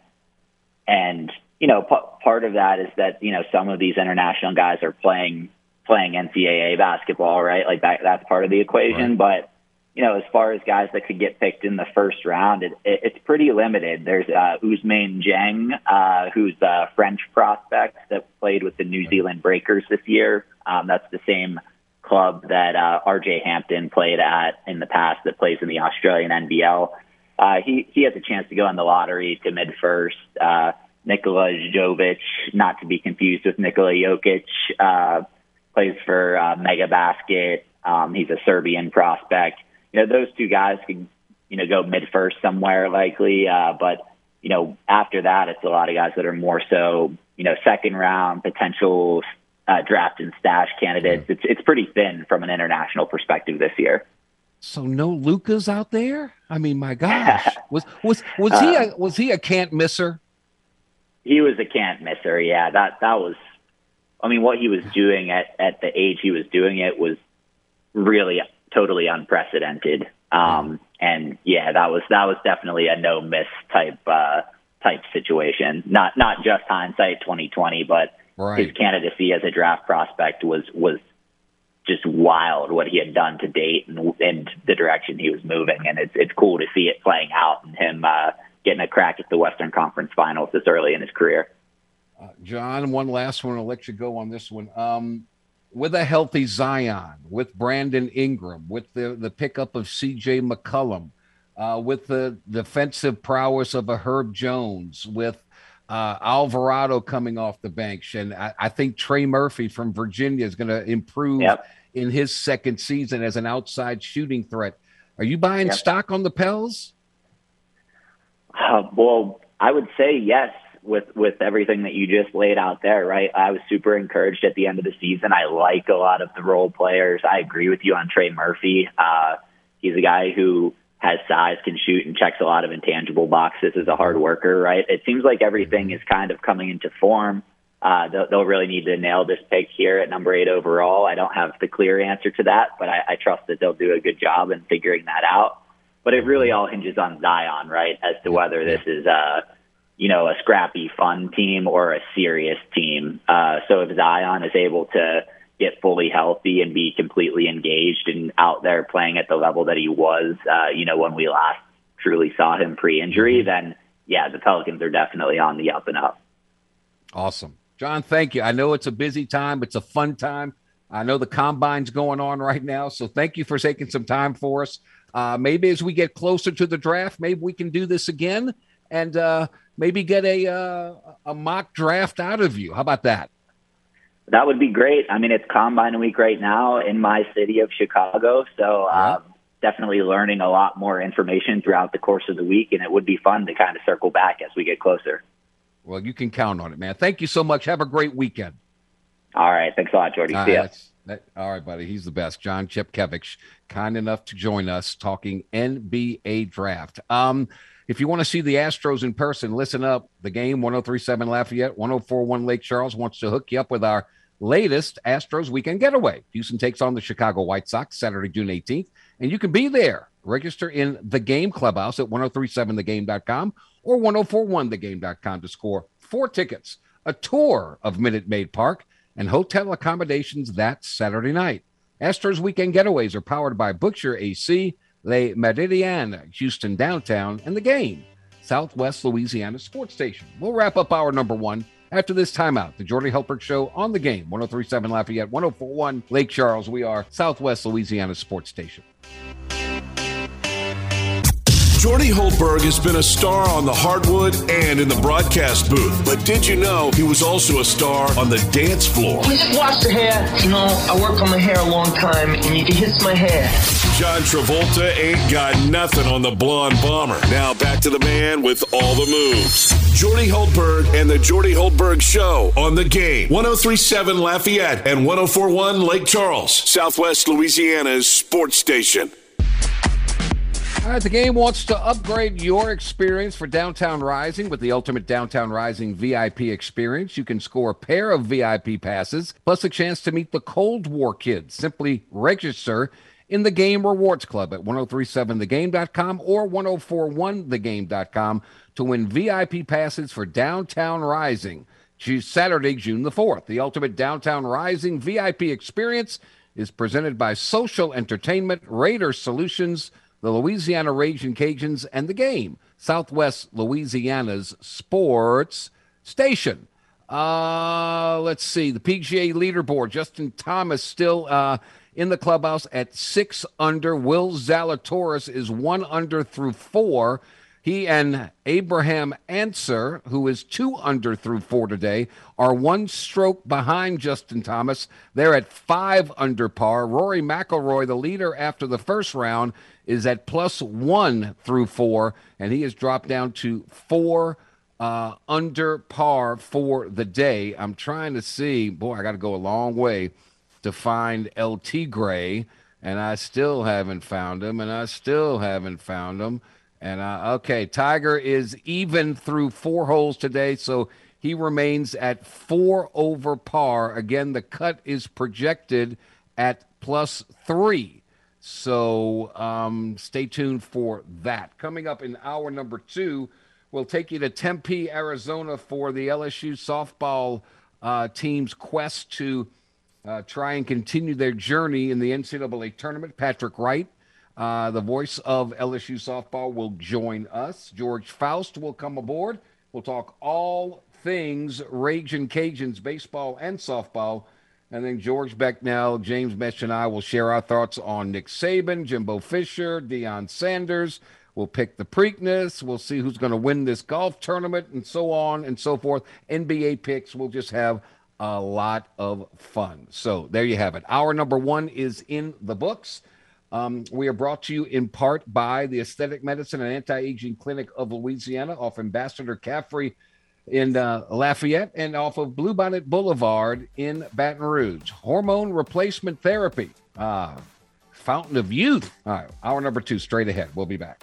and you know, p- part of that is that you know some of these international guys are playing playing NCAA basketball, right? Like that that's part of the equation. But you know, as far as guys that could get picked in the first round, it, it, it's pretty limited. There's uh, Ousmane Dieng, uh, who's a French prospect that played with the New Zealand Breakers this year. Um, that's the same club that uh, RJ Hampton played at in the past that plays in the Australian NBL. Uh, he he has a chance to go in the lottery to mid first. Uh, Nikola Jovic, not to be confused with Nikola Jokic, uh, plays for uh, Mega Basket. Um, he's a Serbian prospect. You know, those two guys can, you know, go mid first somewhere likely. Uh, but, you know, after that, it's a lot of guys that are more so, you know, second round potential uh, draft and stash candidates. It's, it's pretty thin from an international perspective this year. So no Lucas out there. I mean, my gosh, was was was he a was he a can't misser? He was a can't misser. Yeah, that, that was, I mean, what he was doing at, at the age he was doing it was really totally unprecedented. Um, and yeah, that was that was definitely a no miss type uh, type situation. Not not just hindsight twenty twenty, but Right. his candidacy as a draft prospect was was just wild what he had done to date and, and the direction he was moving. And it's it's cool to see it playing out and him uh, getting a crack at the Western Conference Finals this early in his career. John, one last one. I'll let you go on this one. Um, with a healthy Zion, with Brandon Ingram, with the, the pickup of CJ McCollum, uh, with the defensive prowess of a Herb Jones, with uh, Alvarado coming off the bench. And I, I think Trey Murphy from Virginia is going to improve yep. in his second season as an outside shooting threat. Are you buying yep. stock on the Pels? Uh, well, I would say yes with with everything that you just laid out there, right? I was super encouraged at the end of the season. I like a lot of the role players. I agree with you on Trey Murphy. Uh, he's a guy who has size, can shoot, and checks a lot of intangible boxes as a hard worker, right? It seems like everything is kind of coming into form. Uh, they'll, they'll really need to nail this pick here at number eight overall. I don't have the clear answer to that, but I, I trust that they'll do a good job in figuring that out. But it really all hinges on Zion, right, as to whether this is uh, you know, a scrappy, fun team or a serious team. Uh, so if Zion is able to get fully healthy and be completely engaged and out there playing at the level that he was, uh, you know, when we last truly saw him pre-injury, mm-hmm. then yeah, the Pelicans are definitely on the up and up. Awesome. John, thank you. I know it's a busy time, it's a fun time. I know the combine's going on right now, so thank you for taking some time for us. Uh, maybe as we get closer to the draft, maybe we can do this again and uh, maybe get a uh, a mock draft out of you. How about that? That would be great. I mean, it's combine week right now in my city of Chicago, so uh, definitely learning a lot more information throughout the course of the week, and it would be fun to kind of circle back as we get closer. Well, you can count on it, man. Thank you so much. Have a great weekend. All right. Thanks a lot, Jordy. See ya. That, all right, buddy. He's the best. John Chepkevich, kind enough to join us talking NBA draft. Um, if you want to see the Astros in person, listen up. The game 1037 Lafayette, 1041 Lake Charles wants to hook you up with our latest Astros weekend getaway. Houston takes on the Chicago White Sox Saturday, June 18th, and you can be there. Register in the game clubhouse at 1037thegame.com or 1041thegame.com to score four tickets, a tour of Minute Maid Park, and hotel accommodations that Saturday night. Astros weekend getaways are powered by Bookshare AC Le Meridien, Houston Downtown, and the game, Southwest Louisiana Sports Station. We'll wrap up our number one after this timeout. The Jordy Hultberg Show on the game, 1037 Lafayette, 1041 Lake Charles. We are Southwest Louisiana Sports Station. Jordy Hultberg has been a star on the hardwood and in the broadcast booth. But did you know he was also a star on the dance floor? You just wash the hair. You know, I worked on my hair a long time, and you can hiss my hair. John Travolta ain't got nothing on the blonde bomber. Now back to the man with all the moves. Jordy Hultberg and the Jordy Hultberg Show on the game. 1037 Lafayette and 1041 Lake Charles, Southwest Louisiana's sports station. The game wants to upgrade your experience for Downtown Rising with the Ultimate Downtown Rising VIP experience. You can score a pair of VIP passes plus a chance to meet the Cold War kids. Simply register in the Game Rewards Club at 1037thegame.com or 1041thegame.com to win VIP passes for Downtown Rising. Saturday, June the 4th. The Ultimate Downtown Rising VIP experience is presented by Social Entertainment, Raider Solutions, the Louisiana Raging Cajuns, and the game, Southwest Louisiana's sports station. Uh, let's see. The PGA leaderboard, Justin Thomas still uh, in the clubhouse at six under. Will Zalatoris is one under through four. He and Abraham Ancer, who is two under through four today, are one stroke behind Justin Thomas. They're at five under par. Rory McIlroy, the leader after the first round, is at plus one through four, and he has dropped down to four uh, under par for the day. I'm trying to see. Boy, I got to go a long way to find El Gray, and I still haven't found him, and I still haven't found him. And uh, okay, Tiger is even through four holes today, so he remains at four over par. Again, the cut is projected at plus three. So um, stay tuned for that. Coming up in hour number two, we'll take you to Tempe, Arizona for the LSU softball uh, team's quest to uh, try and continue their journey in the NCAA tournament. Patrick Wright uh, the voice of LSU softball will join us. George Faust will come aboard. We'll talk all things Raging Cajuns baseball and softball. And then George Becknell, James Mesh, and I will share our thoughts on Nick Saban, Jimbo Fisher, Deion Sanders. We'll pick the Preakness. We'll see who's going to win this golf tournament and so on and so forth. NBA picks. We'll just have a lot of fun. So there you have it. Our number one is in the books. Um, we are brought to you in part by the Aesthetic Medicine and Anti Aging Clinic of Louisiana off Ambassador Caffrey in uh, Lafayette and off of Bluebonnet Boulevard in Baton Rouge. Hormone replacement therapy, uh, fountain of youth. All right, hour number two, straight ahead. We'll be back.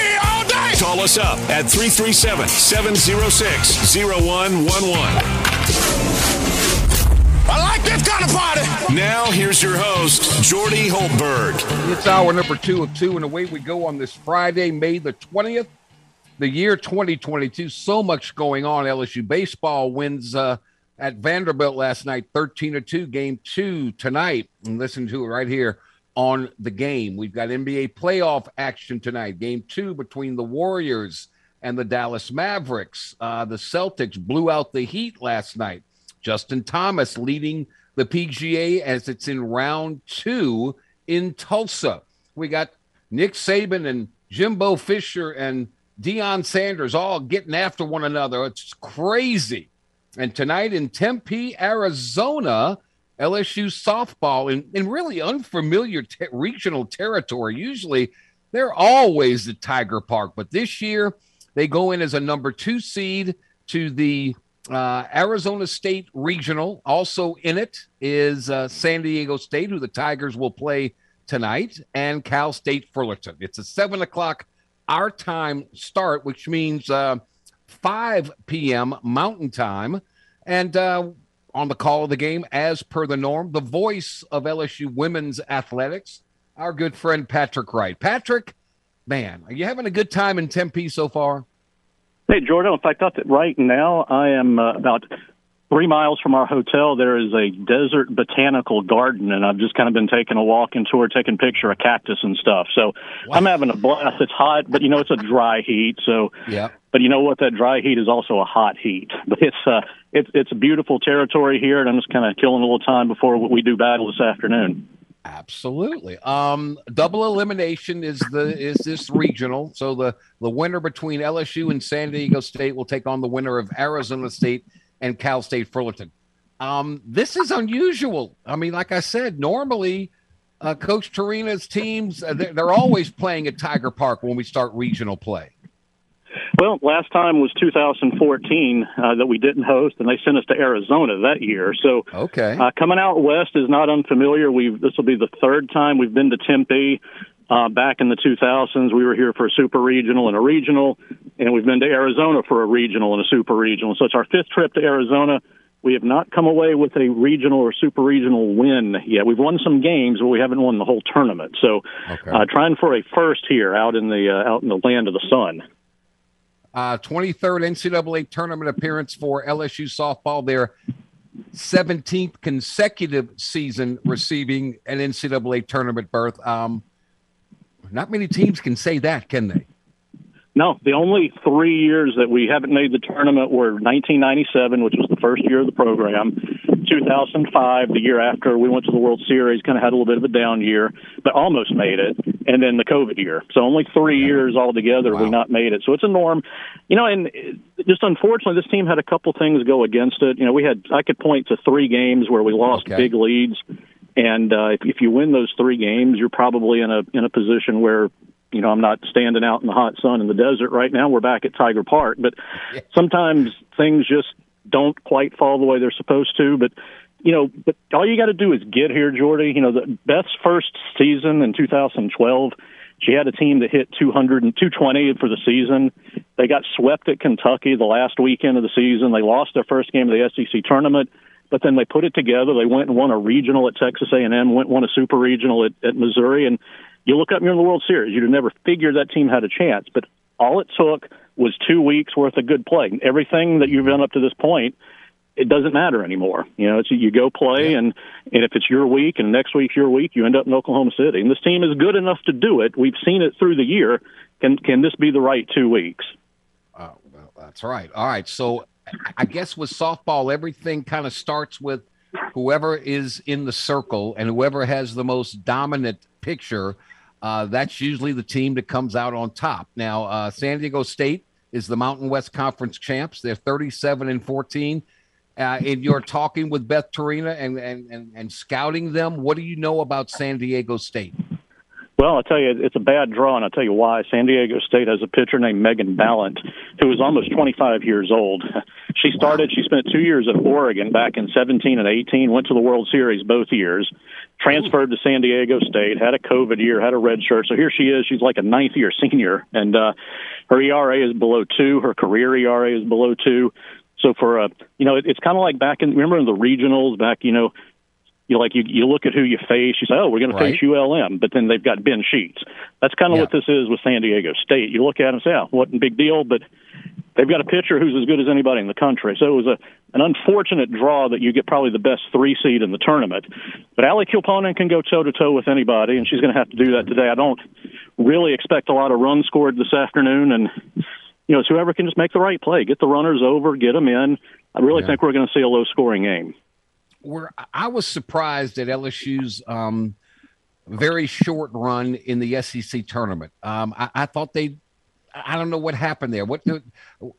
here all day. Call us up at 337 706 0111. I like this kind of party. Now, here's your host, Jordy Hultberg. It's hour number two of two, and away we go on this Friday, May the 20th, the year 2022. So much going on. LSU baseball wins uh, at Vanderbilt last night, 13 to 2, game two tonight. And listen to it right here on the game. We've got NBA playoff action tonight, game two between the Warriors and the Dallas Mavericks. Uh, the Celtics blew out the Heat last night. Justin Thomas leading the PGA as it's in round two in Tulsa. We got Nick Saban and Jimbo Fisher and Deion Sanders all getting after one another. It's crazy. And tonight in Tempe, Arizona, LSU softball in, in really unfamiliar te- regional territory. Usually they're always at Tiger Park, but this year they go in as a number two seed to the uh, Arizona State Regional. Also in it is uh, San Diego State, who the Tigers will play tonight, and Cal State Fullerton. It's a seven o'clock our time start, which means uh, 5 p.m. Mountain Time. And uh, on the call of the game, as per the norm, the voice of LSU women's athletics, our good friend Patrick Wright. Patrick, man, are you having a good time in Tempe so far? Hey, Jordan. In fact, up right now, I am uh, about three miles from our hotel. There is a desert botanical garden, and I've just kind of been taking a walk and tour, taking picture of cactus and stuff. So Wow. I'm having a blast. It's hot, but you know it's a dry heat. So, Yeah. but you know what? That dry heat is also a hot heat. But it's uh, it's it's a beautiful territory here, and I'm just kind of killing a little time before we do battle this afternoon. Absolutely. Um, double elimination is the is this regional. So the the winner between LSU and San Diego State will take on the winner of Arizona State and Cal State Fullerton. Um, this is unusual. I mean, like I said, normally uh, Coach Torina's teams uh, they're, they're always playing at Tiger Park when we start regional play. Well, last time was 2014 uh, that we didn't host, and they sent us to Arizona that year. So Okay. uh, coming out west is not unfamiliar. We this will be the third time we've been to Tempe. Uh, back in the 2000s, we were here for a super regional and a regional, and we've been to Arizona for a regional and a super regional. So it's our fifth trip to Arizona. We have not come away with a regional or super regional win yet. We've won some games, but we haven't won the whole tournament. So, Okay. uh, trying for a first here out in the uh, out in the land of the sun. uh, 23rd NCAA tournament appearance for LSU softball, their 17th consecutive season receiving an NCAA tournament berth. Um, not many teams can say that, can they? No, the only three years that we haven't made the tournament were 1997, which was the first year of the program, 2005, the year after we went to the World Series, kind of had a little bit of a down year, but almost made it, and then the COVID year. So only three years altogether Wow. we not made it. So it's a norm, you know. And just unfortunately, this team had a couple things go against it. You know, we had I could point to three games where we lost Okay. big leads. And uh, if, if you win those three games, you're probably in a in a position where you know, I'm not standing out in the hot sun in the desert right now. We're back at Tiger Park, but sometimes things just don't quite fall the way they're supposed to. But you know, but all you got to do is get here, Jordy. You know, the Beth's first season in 2012, She had a team that hit 200 and 220 for the season. They got swept at Kentucky the last weekend of the season. They lost their first game of the SEC tournament, but then they put it together. They went and won a regional at Texas A&M, went and won a super regional at, at Missouri, and you look up, you're in the World Series. You'd have never figured that team had a chance, but all it took was two weeks worth of good play. Everything that you've done up to this point – it doesn't matter anymore. You know, it's you go play, and and if it's your week and next week's your week, you end up in Oklahoma City. And this team is good enough to do it. We've seen it through the year. Can can this be the right two weeks? Uh, well, that's right. All right. So I guess with softball, everything kind of starts with whoever is in the circle and whoever has the most dominant picture. Uh, that's usually the team that comes out on top. Now, uh, San Diego State is the Mountain West Conference champs. They're 37 and 14 uh, in your talking with Beth Torina and, and, and, and scouting them, what do you know about San Diego State? Well, I'll tell you, it's a bad draw, and I'll tell you why. San Diego State has a pitcher named Megan Balint, who is almost 25 years old. She started, she spent two years at Oregon back in 17 and 18, went to the World Series both years, transferred to San Diego State, had a COVID year, had a red shirt. So here she is. She's like a ninth year senior, and uh, her ERA is below two. Her career ERA is below two. So for a, you know, it, it's kind of like back in remember in the regionals back, you know, you like you you look at who you face, you say, oh, we're going right. to face ULM, but then they've got Ben Sheets. That's kind of yeah. what this is with San Diego State. You look at it and say, oh, what a big deal, but they've got a pitcher who's as good as anybody in the country. So it was a an unfortunate draw that you get probably the best three seed in the tournament. But Ali Kilponen can go toe to toe with anybody, and she's going to have to do that today. I don't really expect a lot of runs scored this afternoon, and you know, it's whoever can just make the right play, get the runners over, get them in. I really yeah. think we're going to see a low scoring game. Where I was surprised at LSU's um, very short run in the SEC tournament. Um, I, I, thought they, I don't know what happened there. What,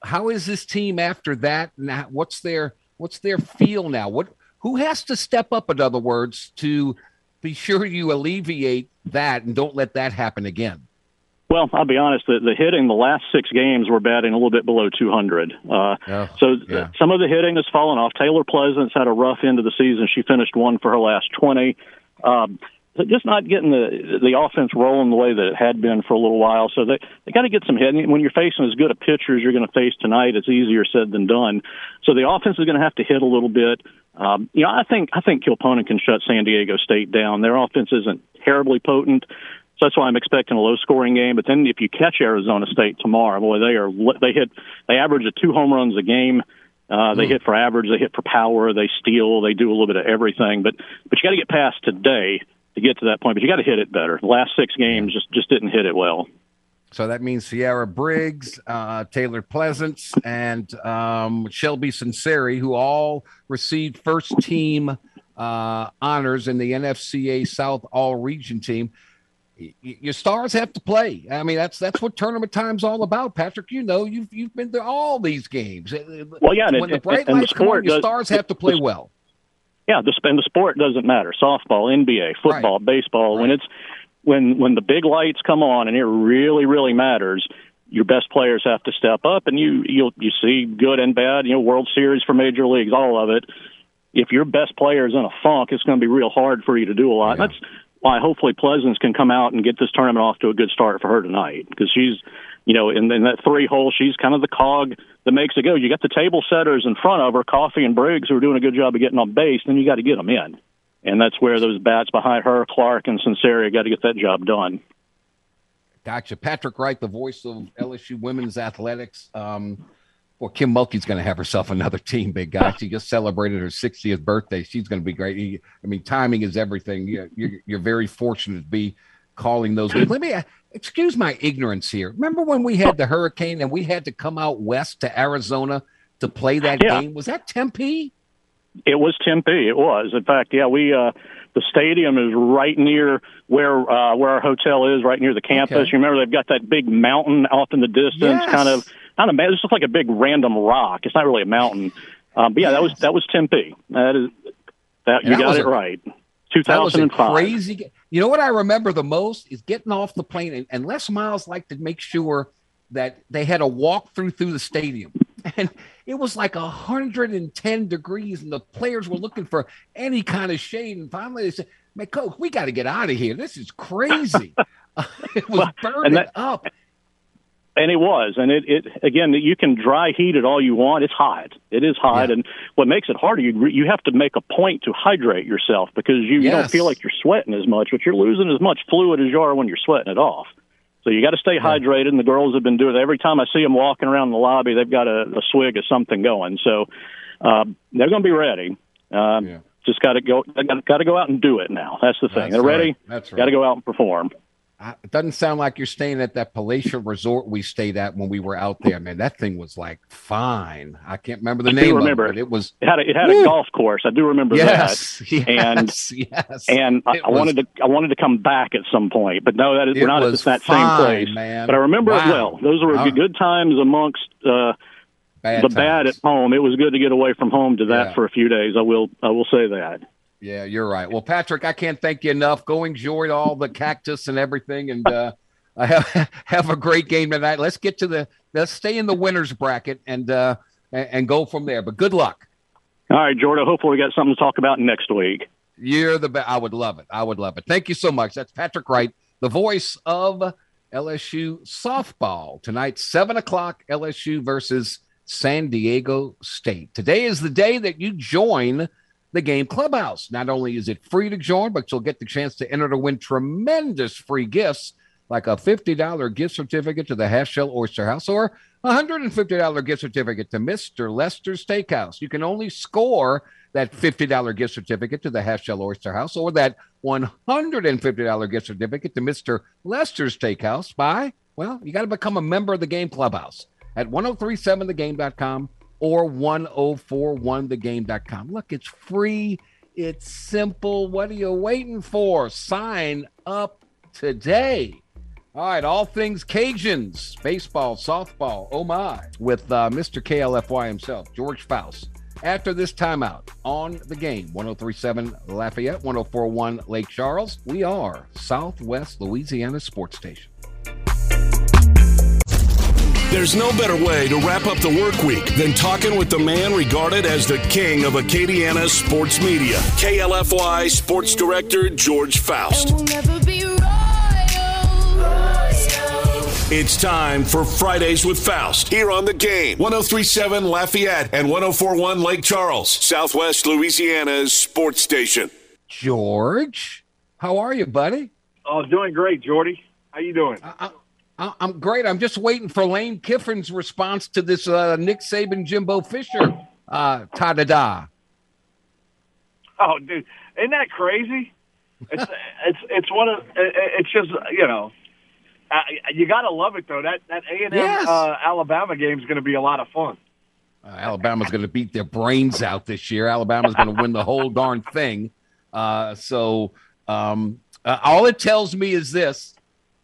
how is this team after that? Now, what's their, what's their feel now? What, who has to step up? In other words, to be sure you alleviate that and don't let that happen again. Well, I'll be honest. The, the hitting, the last six games, we're batting a little bit below 200. Uh, oh, so yeah. some of the hitting has fallen off. Taylor Pleasants had a rough end of the season. She finished one for her last 20. Um, just not getting the the offense rolling the way that it had been for a little while. So they they got to get some hitting. When you're facing as good a pitcher as you're going to face tonight, it's easier said than done. So the offense is going to have to hit a little bit. Um, you know, I think I think Kilponen can shut San Diego State down. Their offense isn't terribly potent. So that's why I'm expecting a low scoring game. But then if you catch Arizona State tomorrow, boy, they are they hit they average a two home runs a game. Uh, they mm. hit for average, they hit for power, they steal, they do a little bit of everything. But but you got to get past today to get to that point. But you got to hit it better. The last six games just just didn't hit it well. So that means Ciara Briggs, uh, Taylor Pleasants, and um, Shelby Sunseri, who all received first team uh, honors in the NFCA South All Region team your stars have to play. I mean, that's that's what tournament time's all about, Patrick. You know, you've you've been to all these games. Uh, uh, well, yeah, when and, the bright and, lights come on, your does, stars have to play well. Yeah, the and the sport doesn't matter. Softball, NBA, football, right. baseball. Right. When it's when when the big lights come on and it really really matters, your best players have to step up, and you you'll you see good and bad. You know, World Series for major leagues, all of it. If your best player is in a funk, it's going to be real hard for you to do a lot. Yeah. That's why hopefully Pleasants can come out and get this tournament off to a good start for her tonight because she's, you know, in, in that three hole, she's kind of the cog that makes it go. You got the table setters in front of her, Coffey and Briggs, who are doing a good job of getting on base. Then you got to get them in, and that's where those bats behind her, Clark and Sunseri, got to get that job done. Gotcha, Patrick Wright, the voice of LSU women's athletics. Um, well, Kim Mulkey's going to have herself another team, big guy. She just celebrated her 60th birthday. She's going to be great. I mean, timing is everything. You're, you're very fortunate to be calling those. Let me excuse my ignorance here. Remember when we had the hurricane and we had to come out west to Arizona to play that yeah. game? Was that Tempe? It was Tempe. It was. In fact, yeah, we uh, the stadium is right near where uh, where our hotel is, right near the campus. Okay. You remember they've got that big mountain off in the distance, yes. kind of not a it's just like a big random rock. It's not really a mountain. Um, but yeah, that was that was Tempe. That is that you that got it a, right. 2005. crazy. You know what I remember the most is getting off the plane, and, and Les Miles liked to make sure that they had a walk through through the stadium, and it was like 110 degrees, and the players were looking for any kind of shade. And finally, they said, "Man, coach, we got to get out of here. This is crazy." it was burning and that, up. And it was, and it, it again. You can dry heat it all you want. It's hot. It is hot, yeah. and what makes it harder, you you have to make a point to hydrate yourself because you, yes. you don't feel like you're sweating as much, but you're losing as much fluid as you are when you're sweating it off. So you got to stay hydrated, and the girls have been doing it. Every time I see them walking around the lobby, they've got a, a swig of something going. So uh, they're going to be ready. Um, yeah. Just got to go. Got to go out and do it now. That's the thing. That's they're right. ready. That's right. Got to go out and perform it doesn't sound like you're staying at that palatial resort we stayed at when we were out there, man. That thing was like fine. I can't remember the I name. remember it, it was. It had a, it had a golf course. I do remember yes, that. Yes, and yes. And I, I wanted to I wanted to come back at some point, but no, that is we're not at that fine, same place. Man. But I remember wow. it well. Those were good times amongst. Uh, bad the times. bad at home. It was good to get away from home to that yeah. for a few days. I will I will say that. Yeah, you're right. Well, Patrick, I can't thank you enough. Go enjoy all the cactus and everything, and uh, have, have a great game tonight. Let's get to the let's stay in the winners bracket and uh, and go from there. But good luck. All right, Jordan. Hopefully, we got something to talk about next week. You're the best. I would love it. I would love it. Thank you so much. That's Patrick Wright, the voice of LSU softball tonight, seven o'clock. LSU versus San Diego State. Today is the day that you join the game clubhouse. Not only is it free to join, but you'll get the chance to enter to win tremendous free gifts like a $50 gift certificate to the Half Shell Oyster House or a $150 gift certificate to Mr. Lester's Steakhouse. You can only score that $50 gift certificate to the Half Shell Oyster House or that $150 gift certificate to Mr. Lester's Steakhouse by, well, you got to become a member of the Game Clubhouse at 1037thegame.com or 1041thegame.com. Look, it's free. It's simple. What are you waiting for? Sign up today. All right, all things Cajuns, baseball, softball, oh my, with uh, Mr. KLFY himself, George Faust. After this timeout on the game, 1037 Lafayette, 1041 Lake Charles, we are Southwest Louisiana Sports Station. There's no better way to wrap up the work week than talking with the man regarded as the king of Acadiana sports media, KLFY Sports Director George Faust. It's time for Fridays with Faust here on the game. 1037 Lafayette and 1041 Lake Charles, Southwest Louisiana's sports station. George, how are you, buddy? Oh, doing great, Jordy. How you doing? I, I, I'm great. I'm just waiting for Lane Kiffin's response to this uh, Nick Saban, Jimbo Fisher uh, ta da da. Oh, dude, isn't that crazy? It's it's it's one of it's just you know you got to love it though. That that A and M uh, Alabama game is going to be a lot of fun. Uh, Alabama's going to beat their brains out this year. Alabama's going to win the whole darn thing. Uh, so um, uh, all it tells me is this: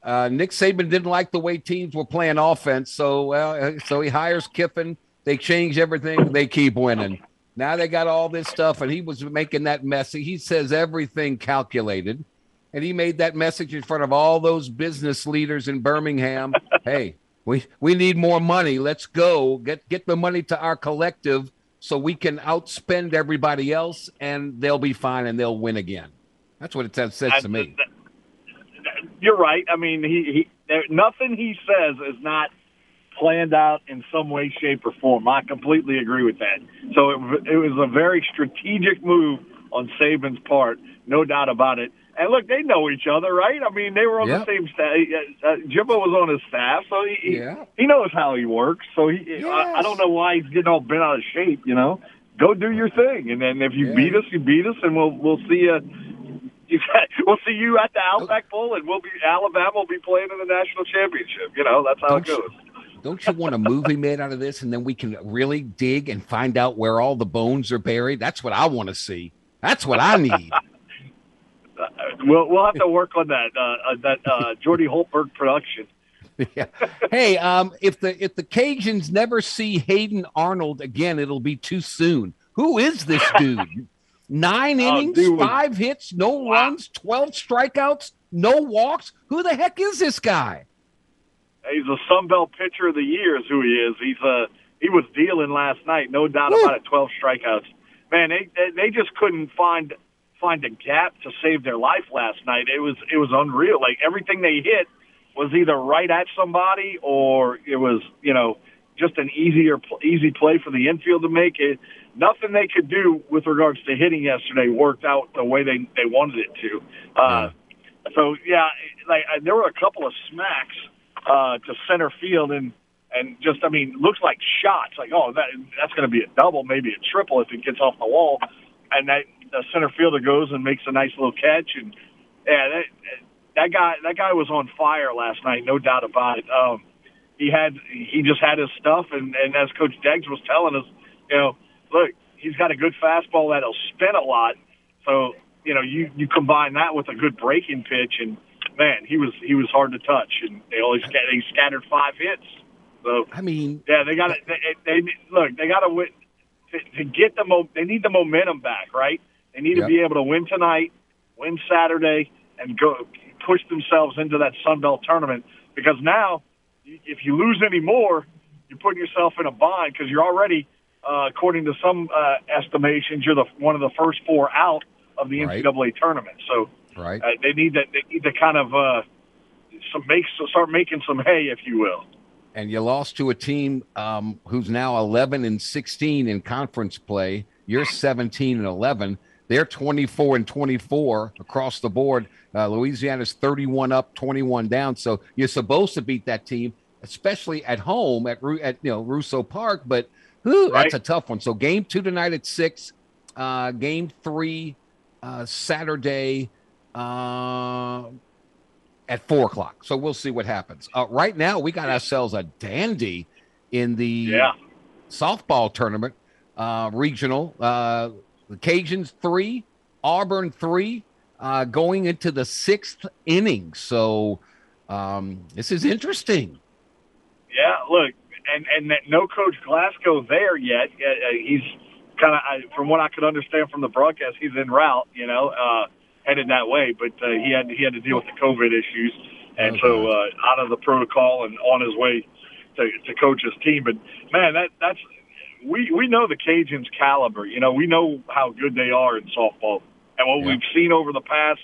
uh, Nick Saban didn't like the way teams were playing offense, so uh, so he hires Kiffin. They change everything. They keep winning. Now they got all this stuff, and he was making that messy. He says everything calculated and he made that message in front of all those business leaders in Birmingham. hey, we we need more money. Let's go get get the money to our collective so we can outspend everybody else, and they'll be fine and they'll win again. That's what it says, says to me. You're right. I mean, he, he nothing he says is not planned out in some way, shape, or form. I completely agree with that. So it, it was a very strategic move on Saban's part, no doubt about it. And look, they know each other, right? I mean, they were on yep. the same staff. Uh, Jimbo was on his staff, so he yeah. he, knows how he works. So he, yes. I, I don't know why he's getting all bent out of shape. You know, go do your thing, and then if you yeah. beat us, you beat us, and we'll we'll see you. You we'll see you at the Outback Bowl, and we'll be Alabama will be playing in the national championship. You know, that's how don't it goes. You, don't you want a movie made out of this, and then we can really dig and find out where all the bones are buried? That's what I want to see. That's what I need. we'll we'll have to work on that uh, uh that uh, Jordy Hultberg production. yeah. Hey, um, if the if the Cajuns never see Hayden Arnold again, it'll be too soon. Who is this dude? Nine oh, innings, five hits, no wow. runs, twelve strikeouts, no walks. Who the heck is this guy? He's a Sun Belt pitcher of the year. Is who he is. He's uh he was dealing last night, no doubt Woo. about it. Twelve strikeouts. Man, they they just couldn't find find a gap to save their life last night. It was it was unreal. Like everything they hit was either right at somebody or it was you know just an easier easy play for the infield to make. It nothing they could do with regards to hitting yesterday worked out the way they they wanted it to. Uh, so yeah, like there were a couple of smacks uh, to center field and and just I mean looks like shots. Like oh that that's going to be a double, maybe a triple if it gets off the wall. And that the center fielder goes and makes a nice little catch. And yeah, that, that guy that guy was on fire last night, no doubt about it. Um, he had he just had his stuff, and and as Coach Deggs was telling us, you know, look, he's got a good fastball that'll spin a lot. So you know, you you combine that with a good breaking pitch, and man, he was he was hard to touch, and they only they scattered five hits. So I mean, yeah, they got to they, they look they got to win to, to get the mo- they need the momentum back, right? They need Yep. to be able to win tonight, win Saturday, and go push themselves into that Sun Belt tournament. Because now, if you lose any more, you're putting yourself in a bind because you're already, uh, according to some uh, estimations, you're the one of the first four out of the Right. NCAA tournament. So right. uh, they need that. They need to kind of uh, some make start making some hay, if you will. and you lost to a team um, who's now 11 and 16 in conference play. You're 17 and 11. They're 24 and 24 across the board. Uh, Louisiana's 31 up, 21 down. So you're supposed to beat that team, especially at home at, at you know Russo Park. But whew, that's a tough one. So game two tonight at six. Uh, game three uh, Saturday. Uh, at four o'clock. So we'll see what happens. Uh, right now, we got ourselves a dandy in the Yeah. softball tournament uh, regional. Uh, the Cajuns three, Auburn three, uh, going into the sixth inning. So um, this is interesting. Yeah, look, and and that no Coach Glasco there yet. Uh, uh, he's kind of, from what I could understand from the broadcast, he's en route. You know, uh, headed that way, but uh, he had he had to deal with the COVID issues, and so uh, out of the protocol and on his way to to coach his team. But man, that that's we we know the Cajuns' caliber. You know, we know how good they are in softball, and what we've seen over the past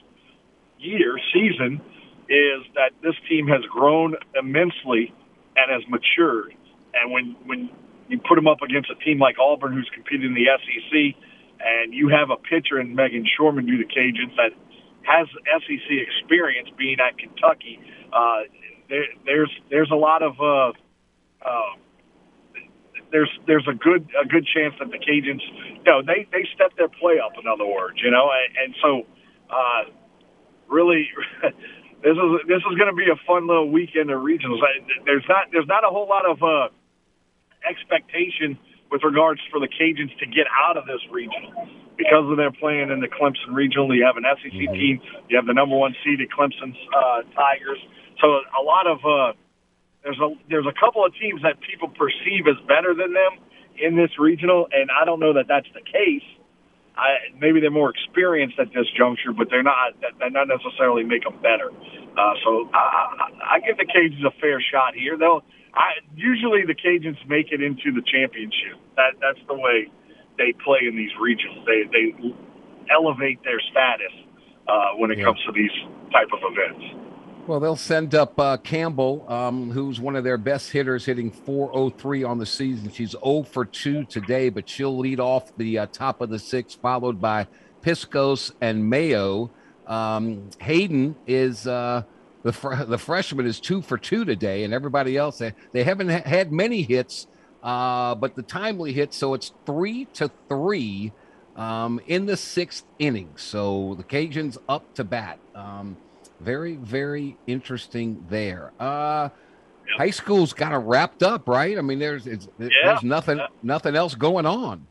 year season is that this team has grown immensely and has matured. And when when you put them up against a team like Auburn, who's competed in the SEC, and you have a pitcher in Meghan Schorman, do the Cajuns that has SEC experience, being at Kentucky, uh, there, there's there's a lot of uh, uh, there's there's a good a good chance that the Cajuns, you know, they they step their play up. In other words, you know, and, and so uh, really. This is this is going to be a fun little weekend of regionals. There's not there's not a whole lot of uh, expectation with regards for the Cajuns to get out of this regional because of their playing in the Clemson regional. You have an SEC team, you have the number one seeded Clemson uh, Tigers. So a lot of uh, there's a there's a couple of teams that people perceive as better than them in this regional, and I don't know that that's the case. I, maybe they're more experienced at this juncture, but they're not. That, that not necessarily make them better. Uh, so I, I, I give the Cajuns a fair shot here. They'll. I, usually the Cajuns make it into the championship. That that's the way they play in these regions. They they elevate their status uh, when it comes to these type of events. Well, they'll send up uh, Campbell, um, who's one of their best hitters, hitting 403 on the season. She's 0 for 2 today, but she'll lead off the uh, top of the six, followed by Piskos and Mayo. Um, Hayden is uh, the fr- the freshman is two for two today, and everybody else they, they haven't ha- had many hits, uh, but the timely hit. So it's three to three um, in the sixth inning. So the Cajuns up to bat. Um, very, very interesting there. Uh, High school's kind of wrapped up, right? I mean, there's it's, there's nothing nothing else going on.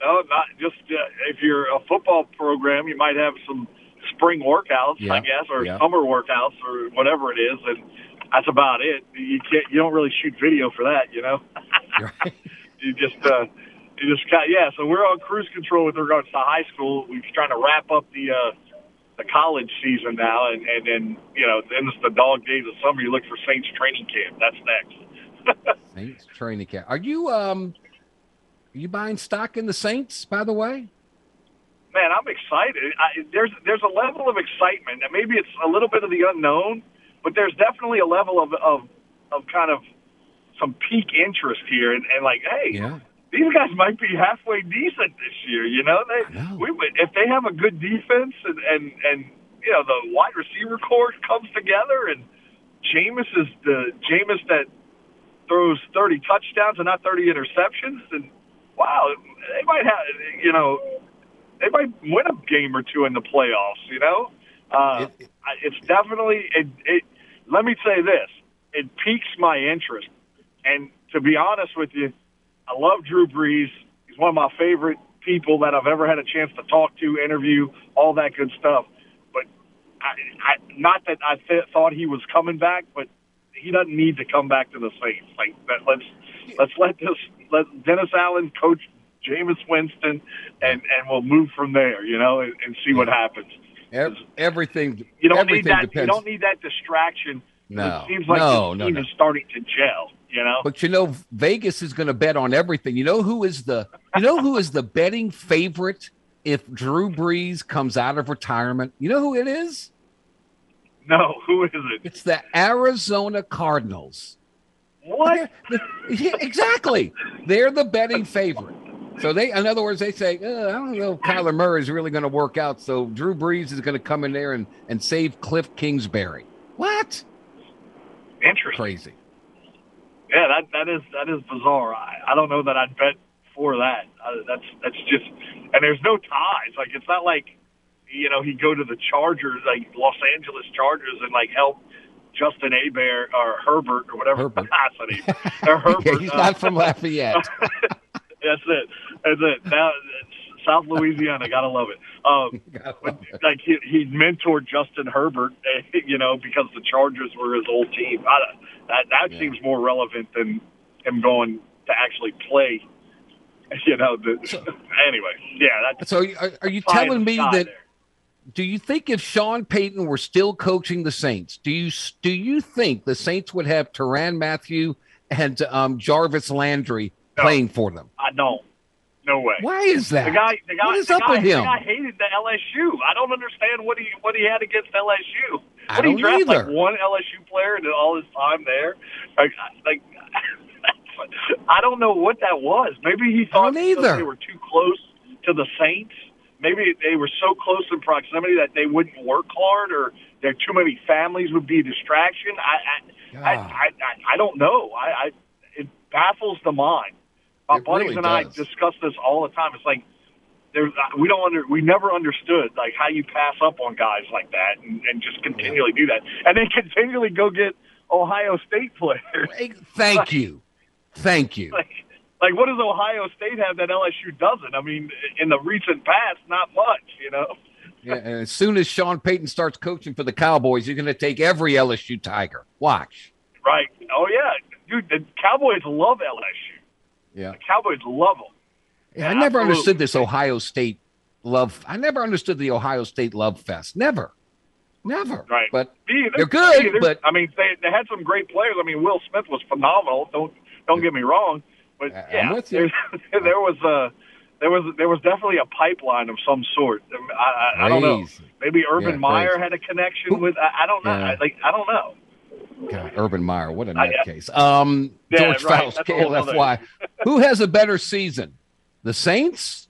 No, not just uh, if you're a football program, you might have some spring workouts, Yeah, I guess, or yeah. summer workouts, or whatever it is, and that's about it. You can't, you don't really shoot video for that, you know. you just, uh, you just got, yeah. So we're on cruise control with regards to high school. We're trying to wrap up the uh, the college season now, and and then you know, then it's the dog days of summer. You look for Saints training camp. That's next. Saints training camp. Are you um, are you buying stock in the Saints? By the way, man, I'm excited. I, there's there's a level of excitement. and Maybe it's a little bit of the unknown, but there's definitely a level of of of kind of some peak interest here, and, and like, hey, Yeah. these guys might be halfway decent this year. You know, they know. we would- if they have a good defense and and and you know the wide receiver core comes together and Jameis is the Jameis that throws 30 touchdowns and not 30 interceptions, and wow, they might have you know they might win a game or two in the playoffs. You know, uh, I it's definitely it, it. Let me say this: it piques my interest, and to be honest with you, I love Drew Brees. He's one of my favorite people that I've ever had a chance to talk to, interview, all that good stuff. But I, I not that I th- thought he was coming back, but he doesn't need to come back to the Saints. Like that, let's let's let this let Dennis Allen coach Jameis Winston, and and we'll move from there. You know, and, and see what happens. Everything. You don't everything need that. depends. You don't need that distraction. No. it seems like No, no, team no. is starting to gel. You know, But you know, Vegas is going to bet on everything. You know who is the you know who is the betting favorite if Drew Brees comes out of retirement? You know who it is? no, who is it? It's the Arizona Cardinals. What? Yeah, exactly. They're the betting favorite. So they, in other words, they say, uh, I don't know if Kyler Murray is really going to work out. So Drew Brees is going to come in there and, and save Cliff Kingsbury. What? Interesting. Crazy. Yeah, that that is that is bizarre. I, I don't know that I'd bet for that. Uh, that's that's just, and there's no ties. Like it's not like, you know, he'd go to the Chargers, like Los Angeles Chargers, and like help Justin Abear or Herbert or whatever. Herbert. That's what he- or Herbert. Yeah, he's uh, not from Lafayette. That's it. That's it. Now, South Louisiana, gotta love it. Um, but, like he he mentored Justin Herbert, you know, because the Chargers were his old team. I, that that seems more relevant than him going to actually play. You know. The, anyway, yeah. That's So are, are you telling me that? there. Do you think if Sean Payton were still coaching the Saints, do you do you think the Saints would have Tyrann Mathieu and um, Jarvis Landry playing for them? I don't. No way. Why is that? The guy, the guy, what is the up guy, with him? The guy hated the LSU. I don't understand what he what he had against LSU. I What, he don't draft like either. one LSU player in all his time there. Like, like I don't know what that was. Maybe he thought don't because either. they were too close to the Saints. Maybe they were so close in proximity that they wouldn't work hard, or there too many families would be a distraction. I, I, I, ah. I, I, I don't know. I, I, it baffles the mind. My It buddies really and I discuss this all the time. It's like there's we don't under we never understood like how you pass up on guys like that and, and just continually do that, and then continually go get Ohio State players. Thank you, thank you. like, like what does Ohio State have that LSU doesn't? I mean, in the recent past, not much. You know. Yeah, as soon as Sean Payton starts coaching for the Cowboys, you're going to take every LSU Tiger. Watch. Right. Oh yeah, dude. The Cowboys love LSU. Yeah. The Cowboys love them. Yeah, I never Absolutely. understood this Ohio State love. I never understood the Ohio State love fest. Never, never. Right. But either. they're good, either. but- I mean, they they had some great players. I mean, Will Smith was phenomenal. Don't don't get me wrong, but I- I'm yeah, with you. there was a there was there was definitely a pipeline of some sort. I, I, I don't know. Maybe Urban Yeah, Meyer crazy. had a connection with. I, I don't know. Yeah. I, like I don't know. God, Urban Meyer, what a nutcase. Um, Yeah, George right. That's KLFY. Who has a better season, the Saints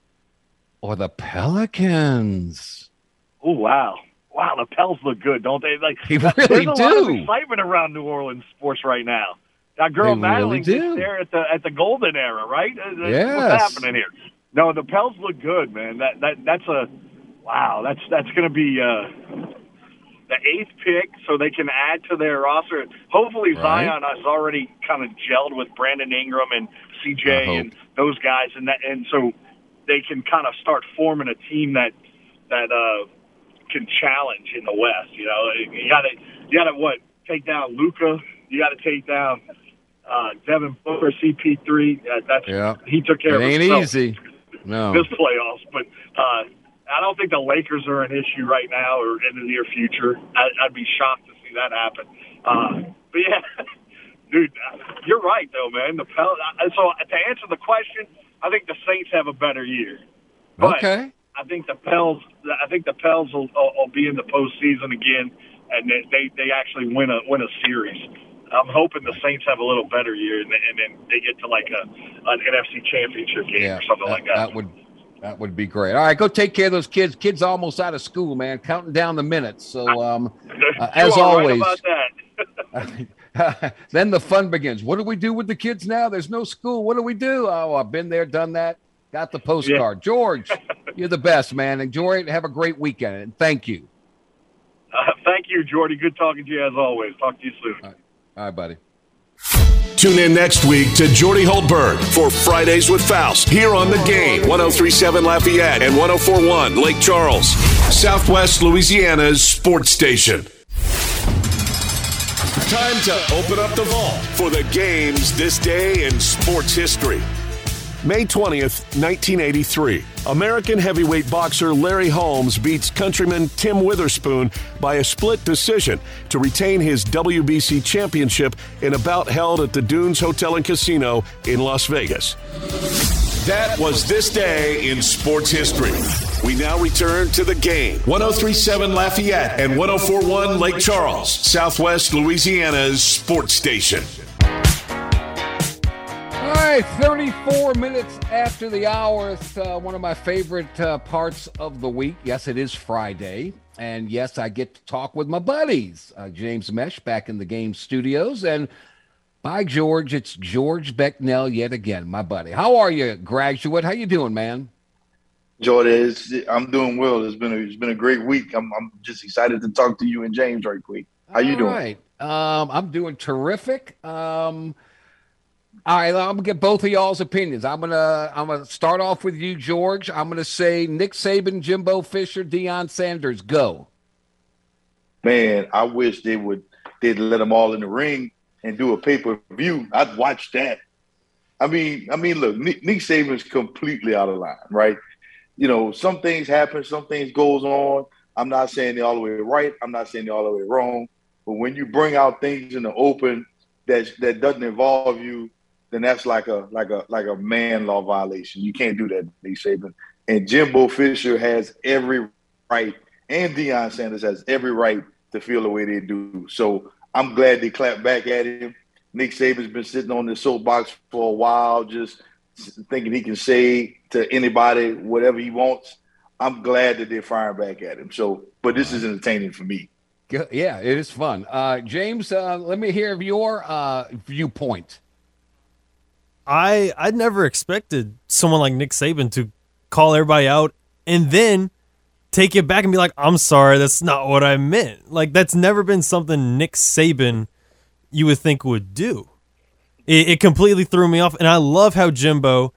or the Pelicans? Oh wow, wow! The Pels look good, don't they? Like They there's really a lot of excitement around New Orleans sports right now. That girl They Madeline do. gets there at the at the golden era, right? Uh, What's happening here? No, the Pels look good, man. That that that's a wow. That's that's going to be uh, the eighth pick, so they can add to their roster. Hopefully, Right. Zion has already kind of gelled with Brandon Ingram and CJ and those guys, and that and so they can kind of start forming a team that that uh, can challenge in the West. You know, you got to you got to what take down Luka. You got to take down uh, Devin Booker, CP3. Uh, that's Yeah. he took care It of ain't himself easy. No. this playoffs. But uh, I don't think the Lakers are an issue right now or in the near future. I, I'd be shocked to see that happen. Uh, but yeah, dude, you're right though, man. The Pel- so to answer the question, I think the Saints have a better year. But Okay. I think the Pels. I think the Pels will, will, will be in the postseason again, and they, they they actually win a win a series. I'm hoping the Saints have a little better year, and, and then they get to like a an NFC Championship game Yeah, or something that, like that. that would that would be great. All right, go take care of those kids. Kids almost out of school, man. Counting down the minutes. So, um, uh, as right always, then the fun begins. What do we do with the kids now? There's no school. What do we do? Oh, I've been there, done that. Got the postcard. George, you're the best, man. Enjoy it. Have a great weekend. And thank you. Uh, thank you, Jordy. Good talking to you as always. Talk to you soon. All right, buddy. Tune in next week to Jordy Hultberg for Fridays with Faust here on the game 1037 Lafayette and 1041 Lake Charles, Southwest Louisiana's sports station. Time to open up the vault for the games this day in sports history. May 20th, 1983. American heavyweight boxer Larry Holmes beats countryman Tim Witherspoon by a split decision to retain his WBC championship in a bout held at the Dunes Hotel and Casino in Las Vegas. That was this day in sports history. We now return to the game. 1037 Lafayette and 1041 Lake Charles, Southwest Louisiana's sports station. All right, 34 minutes after the hour. It's uh, one of my favorite uh, parts of the week. Yes, it is Friday. And yes, I get to talk with my buddies, uh, James Mesh back in the game studios. And by George, it's George Becknell yet again, my buddy. How are you, graduate? How you doing, man? Jordan, I'm doing well. It's been a, it's been a great week. I'm, I'm just excited to talk to you and James right quick. How you doing? right. Um, I'm doing terrific. Um, all right, I'm gonna get both of y'all's opinions. I'm gonna I'm gonna start off with you, George. I'm gonna say Nick Saban, Jimbo Fisher, Deion Sanders, go. Man, I wish they would they'd let them all in the ring and do a pay per view. I'd watch that. I mean, I mean, look, Nick, Nick Saban's completely out of line, right? You know, some things happen, some things goes on. I'm not saying they're all the way right. I'm not saying they're all the way wrong. But when you bring out things in the open that that doesn't involve you, then that's like a like a like a man law violation. You can't do that, Nick Saban. And Jimbo Fisher has every right, and Deion Sanders has every right to feel the way they do. So I'm glad they clapped back at him. Nick Saban's been sitting on this soapbox for a while, just thinking he can say to anybody whatever he wants. I'm glad that they're firing back at him. So, but this is entertaining for me. Yeah, it is fun. Uh, James, uh, let me hear your uh, viewpoint. I I never expected someone like Nick Saban to call everybody out and then take it back and be like, "I'm sorry, that's not what I meant." Like that's never been something Nick Saban you would think would do. It, it completely threw me off, and I love how Jimbo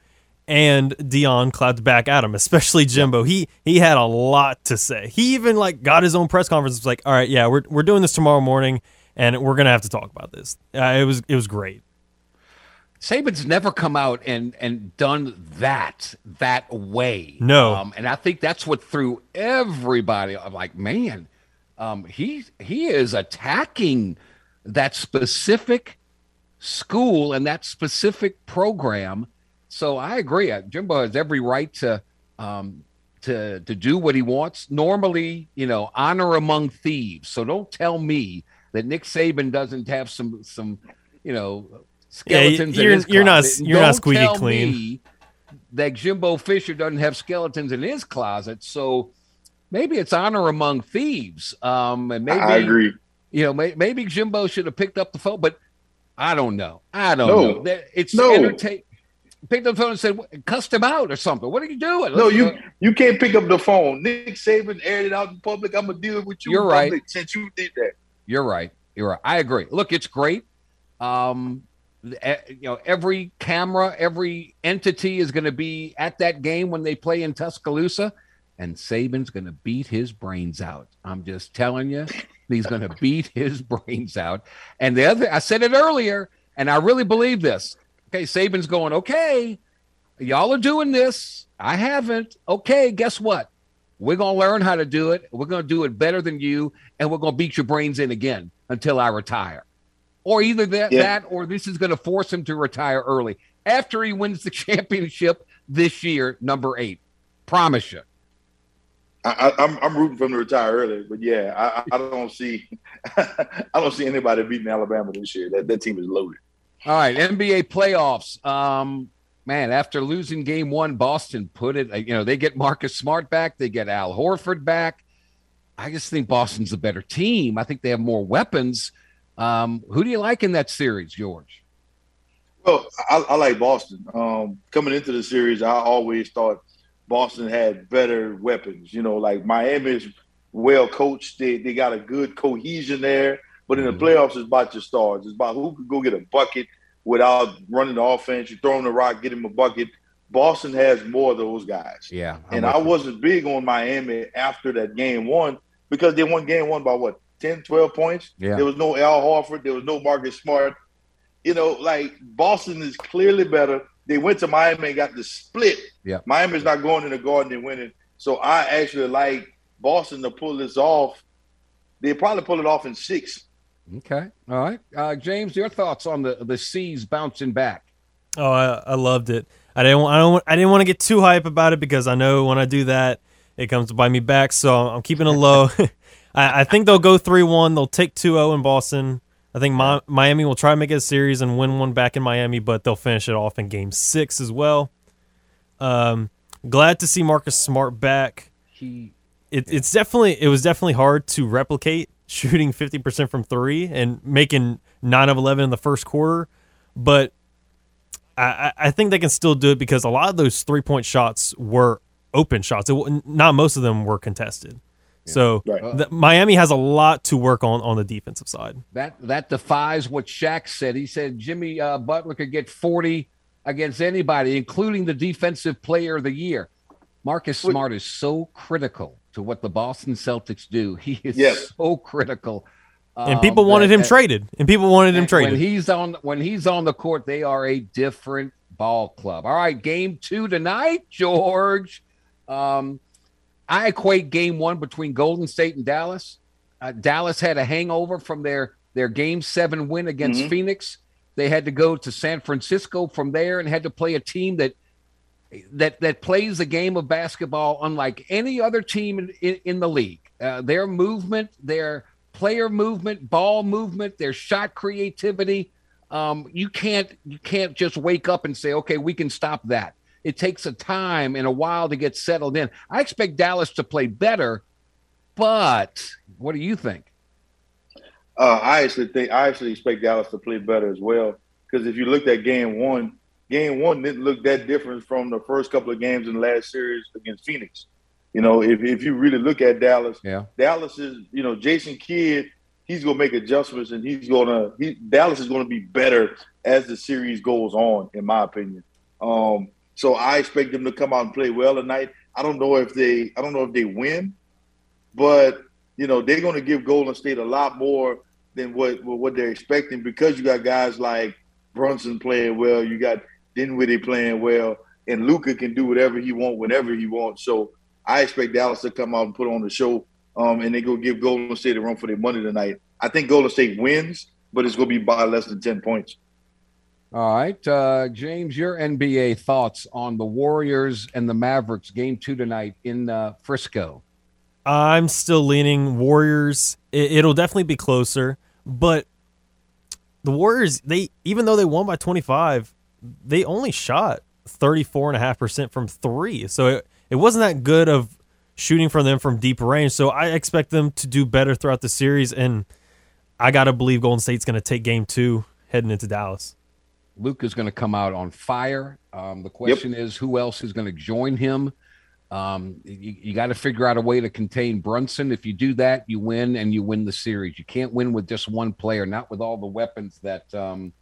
and Deion clapped back at him, especially Jimbo. He he had a lot to say. He even like got his own press conference. Was like, "All right, yeah, we're we're doing this tomorrow morning, and we're gonna have to talk about this." Uh, it was it was great. Saban's never come out and and done that that way. No. um, and I think that's what threw everybody. I'm like, man, um, he he is attacking that specific school and that specific program. So I agree. Uh, Jimbo has every right to um, to to do what he wants. Normally, you know, honor among thieves. So don't tell me that Nick Saban doesn't have some some you know skeletons. in you're- his you're not- closet. And you're not don't squeaky tell clean. me That Jimbo Fisher doesn't have skeletons in his closet. So maybe it's honor among thieves. Um, and maybe I agree. You know, may, maybe Jimbo should have picked up the phone, but I don't know. I don't No. know. That- It's No. entertain. Picked up the phone and said, "Cussed him out or something." What are you doing? No, Let's- you you can't pick up the phone. Nick Saban aired it out in public. I'm gonna deal with you. You're in right. public Since you did that, You're right. You're right. I agree. Look, it's great. Um, the- you know, every camera, every entity is going to be at that game when they play in Tuscaloosa, and Saban's going to beat his brains out. I'm just telling you, he's going to beat his brains out. And the other, I said it earlier, and I really believe this. Okay, Saban's going, okay, y'all are doing this. I haven't. Okay, guess what? We're going to learn how to do it. We're going to do it better than you, and we're going to beat your brains in again until I retire. Or either that, Yeah. that or this is going to force him to retire early after he wins the championship this year, number eight. Promise you. I, I'm I'm rooting for him to retire early, but yeah, I, I don't see I don't see anybody beating Alabama this year. That that team is loaded. All right, NBA playoffs. Um, man, after losing game one, Boston put it. You know, they get Marcus Smart back, they get Al Horford back. I just think Boston's a better team. I think they have more weapons. Um, who do you like in that series, George? Well, I, I like Boston. Um, coming into the series, I always thought Boston had better weapons. You know, like Miami is well coached. They they got a good cohesion there. But in the mm-hmm. playoffs, it's about your stars. It's about who can go get a bucket without running the offense. You throw him the rock, get him a bucket. Boston has more of those guys. Yeah. I'm and I wasn't big on Miami after that game one because they won game one by what, 10, 12 points? Yeah. There was no Al Horford. There was no Marcus Smart. You know, like Boston is clearly better. They went to Miami and got the split. Yeah. Miami's not going in the garden and winning. So I actually like Boston to pull this off. They probably pull it off in six. Okay. All right. Uh, James, your thoughts on the the C's bouncing back? Oh, I, I loved it. I didn't. I don't. I didn't want to get too hype about it because I know when I do that, it comes to bite me back. So I'm keeping it low. I, I, think they'll go three one. They'll take 2-0 in Boston. I think Mi- Miami will try to make it a series and win one back in Miami, but they'll finish it off in Game Six as well. Um, glad to see Marcus Smart back. He, it, it's definitely it was definitely hard to replicate shooting 50% from three and making 9 of 11 in the first quarter. But I, I think they can still do it because a lot of those three point shots were open shots. It, not most of them were contested. Yeah, so right. the, Miami has a lot to work on on the defensive side. That that defies what Shaq said. He said Jimmy uh, Butler could get 40 against anybody, including the defensive player of the year. Marcus Smart is so critical to what the Boston Celtics do. He is yes. so critical. And people um, wanted that, him traded. And people wanted him traded. When he's on when he's on the court, they are a different ball club. All right, game two tonight, George. Um, I equate game one between Golden State and Dallas. Uh, Dallas had a hangover from their their game seven win against mm-hmm. Phoenix. They had to go to San Francisco from there and had to play a team that that that plays the game of basketball unlike any other team in, in, in the league. Uh, their movement, their player movement, ball movement, their shot creativity. Um, you can't you can't just wake up and say, okay, we can stop that. It takes a time and a while to get settled in. I expect Dallas to play better, but what do you think? Uh, I actually think I actually expect Dallas to play better as well. Because if you looked at game one, game one didn't look that different from the first couple of games in the last series against Phoenix. You know, if, if you really look at Dallas, yeah. Dallas is, you know, Jason Kidd, he's gonna make adjustments and he's gonna he Dallas is gonna be better as the series goes on, in my opinion. Um, so I expect them to come out and play well tonight. I don't know if they I don't know if they win, but you know, they're gonna give Golden State a lot more than what what they're expecting because you got guys like Brunson playing well, you got Dinwiddie playing well, and Luka can do whatever he wants whenever he wants. So I expect Dallas to come out and put on the show, um, and they go give Golden State a run for their money tonight. I think Golden State wins, but it's going to be by less than ten points. All right, uh, James, your NBA thoughts on the Warriors and the Mavericks game two tonight in uh, Frisco? I'm still leaning Warriors. It, will definitely be closer, but the Warriors, they even though they won by 25, they only shot 34.5% from three. So it, it wasn't that good of shooting from them from deep range. So I expect them to do better throughout the series. And I got to believe Golden State's going to take game two heading into Dallas. Luke is going to come out on fire. Um, the question yep. is who else is going to join him? Um, you, you got to figure out a way to contain Brunson. If you do that, you win and you win the series. You can't win with just one player, not with all the weapons that um,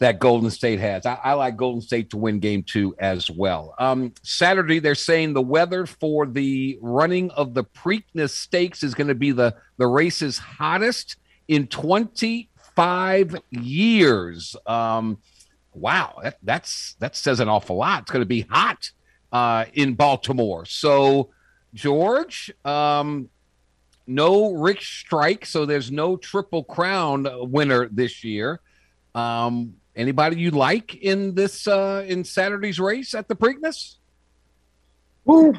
that Golden State has. I, I, like Golden State to win game two as well. Um, Saturday, they're saying the weather for the running of the Preakness Stakes is going to be the, the race's hottest in 25 years. Um, wow, that, that's that says an awful lot. It's going to be hot uh, in Baltimore. So, George, um, no Rich Strike, so there's no Triple Crown winner this year. Um, Anybody you like in this uh, in Saturday's race at the Preakness? Woo.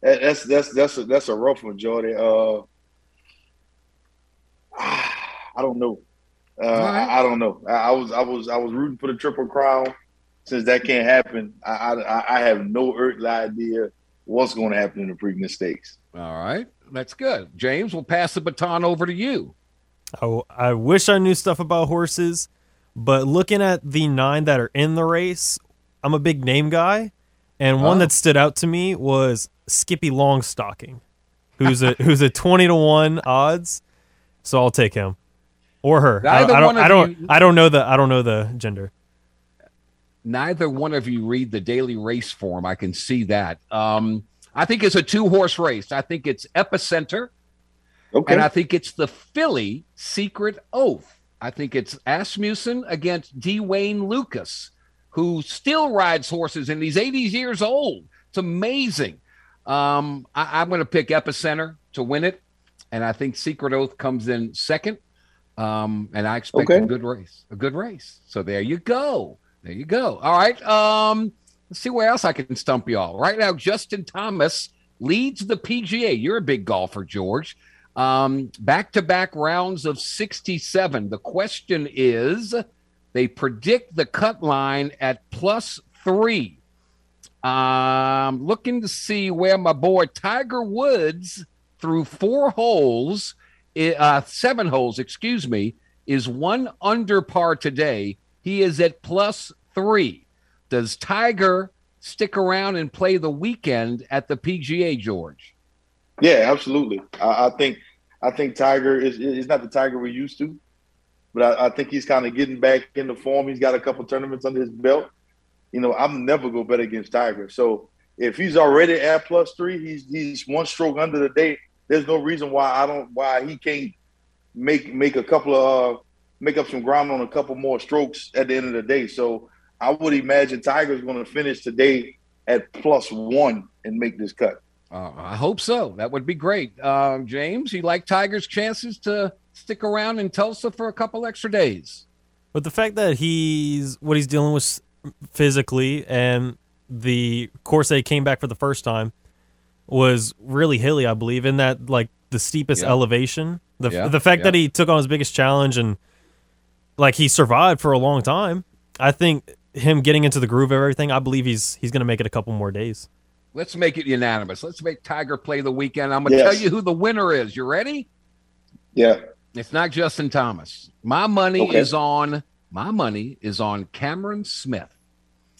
that's that's that's a, that's a rough one, Jordy. Uh, I don't know. Uh, right. I, I, don't know. I, I, was I was I was rooting for the triple crown. Since that can't happen, I I, I have no earthly idea what's going to happen in the Preakness Stakes. All right, that's good. James, we'll pass the baton over to you. I, I wish I knew stuff about horses, but looking at the nine that are in the race, I'm a big name guy, and one oh. that stood out to me was Skippy Longstocking, who's a who's a twenty to one odds. So I'll take him or her. I, I, don't. I don't. You, I don't know the. I don't know the gender. Neither one of you read the daily race form. I can see that. Um, I think it's a two horse race. I think it's Epicenter. Okay. And I think it's the filly Secret Oath. I think it's Asmussen against D. Wayne Lukas, who still rides horses and he's 80 years old. It's amazing. Um, I, am going to pick Epicenter to win it, and I think Secret Oath comes in second. Um, and I expect okay. a good race, a good race. So there you go. There you go. All right. Um, let's see where else I can stump y'all. Right now, Justin Thomas leads the PGA. You're a big golfer, George. Um, back to back rounds of 67. The question is they predict the cut line at plus three. Um, looking to see where my boy Tiger Woods through four holes, uh, seven holes, excuse me, is one under par today. He is at plus three. Does Tiger stick around and play the weekend at the PGA, George? Yeah, absolutely. I, I think I think Tiger is is not the Tiger we're used to, but I, I think he's kind of getting back into form. He's got a couple tournaments under his belt you know, I'm never go bet against Tiger. So if he's already at plus three, he's he's one stroke under the day. There's no reason why I don't why he can't make make a couple of uh, make up some ground on a couple more strokes at the end of the day. So I would imagine Tiger's going to finish today at plus one and make this cut. Uh, I hope so. That would be great. Uh, James, you like Tiger's chances to stick around in Tulsa for a couple extra days? But the fact that he's what he's dealing with physically, and the course they came back for the first time was really hilly, I believe, in that like the steepest yeah. elevation. The yeah, the fact yeah. that he took on his biggest challenge and like he survived for a long time. I think him getting into the groove of everything, I believe he's he's going to make it a couple more days. Let's make it unanimous. Let's make Tiger play the weekend. I'm going to yes. tell you who the winner is. You ready? Yeah. It's not Justin Thomas. My money okay. is on my money is on Cameron Smith,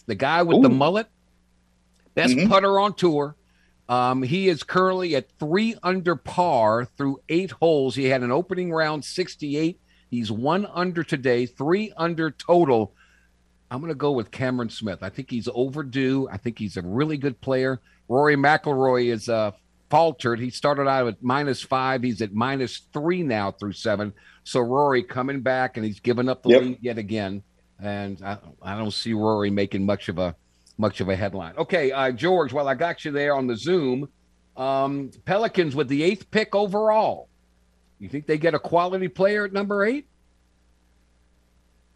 the guy with Ooh. the mullet, best mm-hmm. putter on tour. Um, he is currently at three under par through eight holes. He had an opening round 68. He's one under today, three under total. I'm going to go with Cameron Smith. I think he's overdue. I think he's a really good player. Rory McIlroy is uh, faltered. He started out at minus five. He's at minus three now through seven. So Rory coming back and he's given up the yep. lead yet again. And I, I don't see Rory making much of a much of a headline. Okay, uh, George, while I got you there on the Zoom, um, Pelicans with the eighth pick overall. You think they get a quality player at number eight?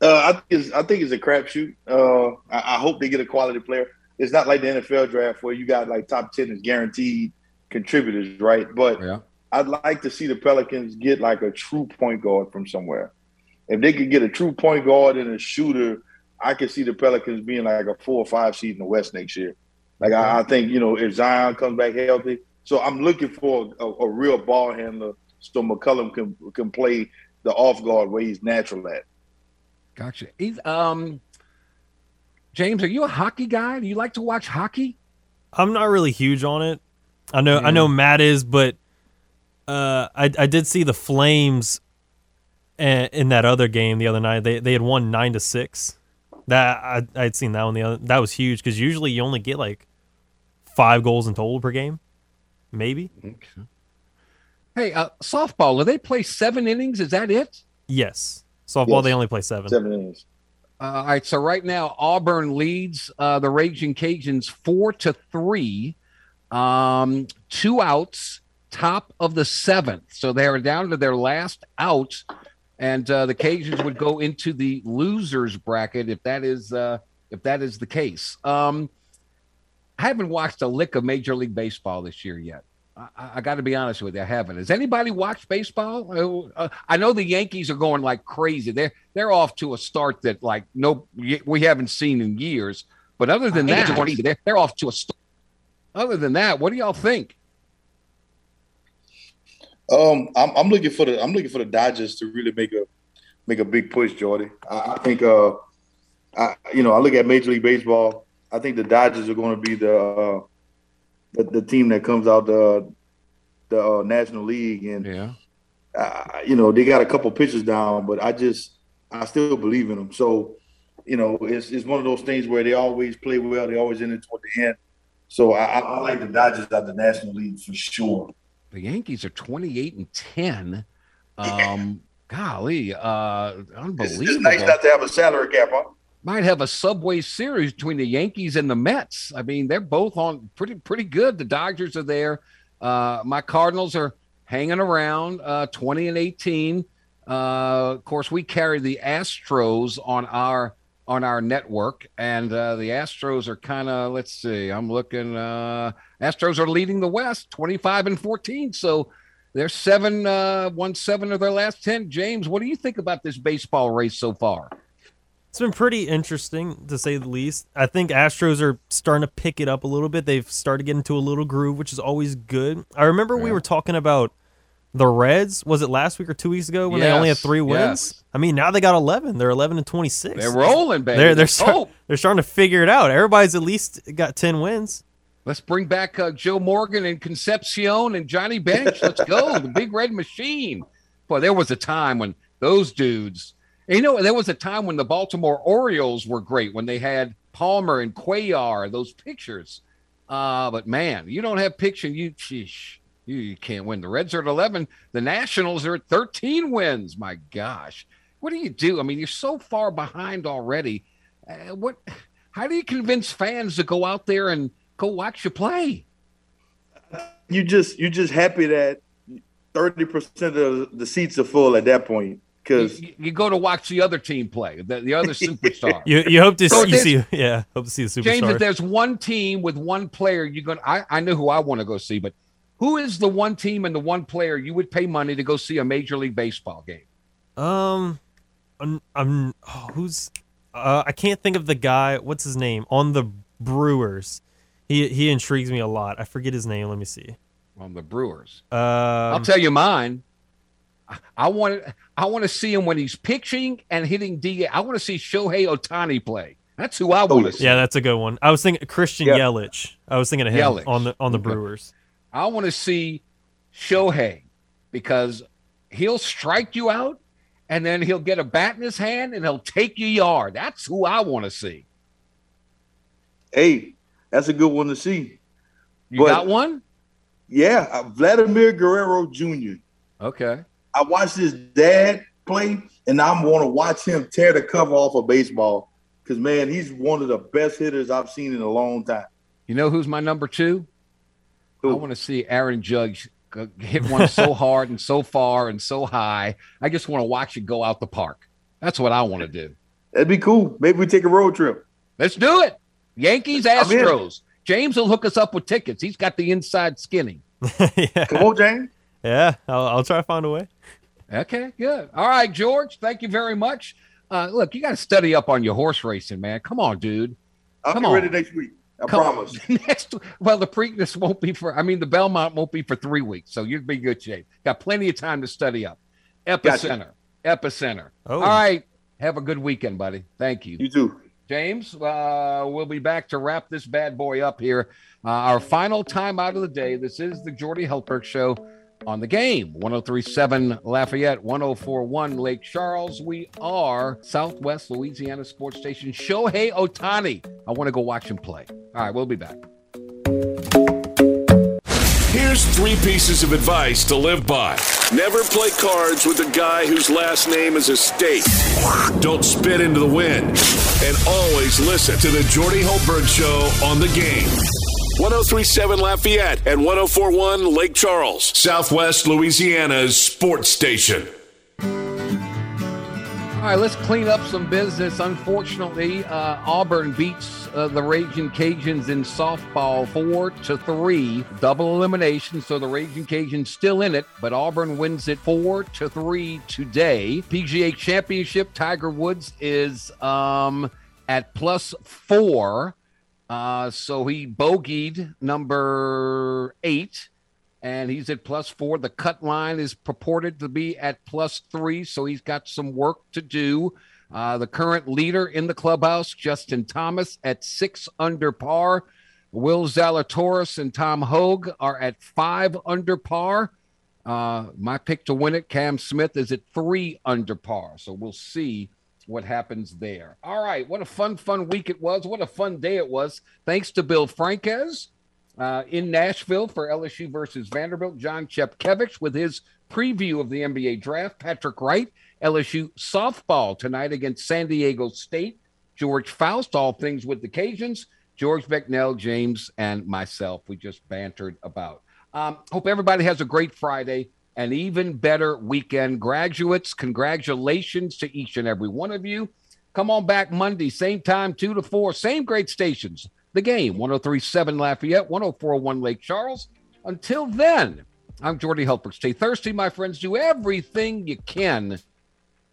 Uh, I think it's, I think it's a crapshoot. Uh, I, I, hope they get a quality player. It's not like the NFL draft where you got like top ten is guaranteed contributors, right? But yeah. I'd like to see the Pelicans get like a true point guard from somewhere. If they could get a true point guard and a shooter, I could see the Pelicans being like a four or five seed in the West next year. Like I, I think you know if Zion comes back healthy, so I'm looking for a, a real ball handler so McCollum can can play the off guard where he's natural at. Gotcha. He's, um, James, are you a hockey guy? Do you like to watch hockey? I'm not really huge on it. I know yeah. I know Matt is, but uh, I I did see the Flames in that other game the other night. They they had won nine to six. That I I had seen that one the other. That was huge because usually you only get like five goals in total per game, maybe. Okay. Hey, uh, softball. Do they play seven innings? Is that it? Yes. Softball. Yes. They only play seven. Seven innings. Uh, all right. So right now, Auburn leads uh, the Raging Cajuns four to three. Um, two outs, top of the seventh. So they are down to their last out, and uh, the Cajuns would go into the losers bracket if that is uh, if that is the case. Um, I haven't watched a lick of Major League Baseball this year yet. I, I got to be honest with you, I haven't. Has anybody watched baseball? Uh, I know the Yankees are going like crazy. They're they're off to a start that like no we haven't seen in years. But other than that, they're, they're off to a start. Other than that, what do y'all think? Um, I'm, I'm looking for the I'm looking for the Dodgers to really make a make a big push, Jordy. I, I think uh, I you know I look at Major League Baseball. I think the Dodgers are going to be the, uh, the the, team that comes out the the uh, National League, and yeah, uh, you know they got a couple pitches down, but I just I still believe in them. So you know it's it's one of those things where they always play well. They always in it toward the end. So I, I like the Dodgers out the National League for sure. The Yankees are 28 and 10. Um, golly, uh, unbelievable. It's, it's nice not to have a salary cap, huh? Might have a subway series between the Yankees and the Mets. I mean, they're both on pretty pretty good. The Dodgers are there. Uh, my Cardinals are hanging around, uh, 20 and 18. Uh, of course, we carry the Astros on our on our network, and uh, the Astros are kind of let's see, I'm looking. Uh, Astros are leading the West, 25 and 14, so they're seven, uh, won seven of their last ten. James, what do you think about this baseball race so far? It's been pretty interesting to say the least. I think Astros are starting to pick it up a little bit. They've started getting into a little groove, which is always good. I remember yeah. we were talking about the Reds, was it last week or two weeks ago when yes, they only had three wins? Yes. I mean, now they got 11. They're 11 and 26. They're rolling, baby. They're, they're, start, they're starting to figure it out. Everybody's at least got 10 wins. Let's bring back uh, Joe Morgan and Concepcion and Johnny Bench. Let's go. the big red machine. Boy, there was a time when those dudes, you know, there was a time when the Baltimore Orioles were great when they had Palmer and Cuellar, those pictures. Uh, but man, you don't have picture, you, sheesh you, you can't win. The Reds are at 11. The Nationals are at 13 wins. My gosh. What do you do? I mean, you're so far behind already. Uh, what? How do you convince fans to go out there and go watch you play? You just you just happy that thirty percent of the seats are full at that point because you, you, go to watch the other team play, the, the other superstar. you, you hope to so see, see, yeah, hope to see the superstar. James, if there's one team with one player, you're gonna. I I know who I want to go see, but who is the one team and the one player you would pay money to go see a Major League Baseball game? Um, I'm, I'm oh, who's uh, I can't think of the guy. What's his name on the Brewers? He he intrigues me a lot. I forget his name. Let me see. On the Brewers, um, I'll tell you mine. I want I want to see him when he's pitching and hitting DH. I want to see Shohei Ohtani play. That's who I want to see. Yeah, that's a good one. I was thinking Christian yep. Yelich. I was thinking of him Yelich. on the on the okay. Brewers. I want to see Shohei because he'll strike you out and then he'll get a bat in his hand and he'll take you yard. That's who I want to see. Hey, that's a good one to see. You but, got one? Yeah, uh, Vladimir Guerrero Jr. Okay. I watched his dad play, and I'm going to watch him tear the cover off of baseball because, man, he's one of the best hitters I've seen in a long time. You know who's my number two? I want to see Aaron Judge hit one so hard and so far and so high. I just want to watch it go out the park. That's what I want to do. That'd be cool. Maybe we take a road trip. Let's do it. Yankees, Astros. James will hook us up with tickets. He's got the inside skinning. yeah. Come on, James. Yeah, I'll, I'll, try to find a way. Okay, good. All right, George. Thank you very much. Uh, look, you got to study up on your horse racing, man. Come on, dude. I'll Come be on. ready next week. I Come promise. Next, well, the Preakness won't be for. I mean, the Belmont won't be for three weeks, so you'll be good shape. Got plenty of time to study up. Epicenter, gotcha. epicenter. Oh. All right. Have a good weekend, buddy. Thank you. You too. James, uh, we'll be back to wrap this bad boy up here. Uh, our final time out of the day. This is the Jordy Hultberg Show on the game 1037 Lafayette, 1041 Lake Charles. We are Southwest Louisiana Sports Station. Shohei Ohtani. I want to go watch him play. All right, we'll be back. Here's three pieces of advice to live by. Never play cards with a guy whose last name is a state. Don't spit into the wind. And always listen to the Jordy Hultberg Show on the game. 1037 Lafayette and 1041 Lake Charles, Southwest Louisiana's sports station. All right, let's clean up some business. Unfortunately, uh, Auburn beats uh, the Raging Cajuns in softball four to three, double elimination. So the Raging Cajuns still in it, but Auburn wins it four to three today. PGA Championship, Tiger Woods is um, at plus four. Uh, so he bogeyed number eight and he's at plus four. The cut line is purported to be at plus three, so he's got some work to do. Uh, the current leader in the clubhouse, Justin Thomas, at six under par. Will Zalatoris and Tom Hoge are at five under par. Uh, my pick to win it, Cam Smith, is at three under par. So we'll see what happens there. All right. What a fun, fun week it was. What a fun day it was. Thanks to Bill Franques uh, in Nashville for LSU versus Vanderbilt. John Chepkevich with his preview of the NBA draft. Patrick Wright, LSU softball tonight against San Diego State. George Faust, all things with the Cajuns. George Becknell, James, and myself. We just bantered about. Um, hope everybody has a great Friday and even better weekend. Graduates, congratulations to each and every one of you. Come on back Monday, same time, 2 to 4, same great stations the game 1037 Lafayette, 1041 Lake Charles. Until then, I'm Jordy Hultberg. Stay thirsty, my friends. Do everything you can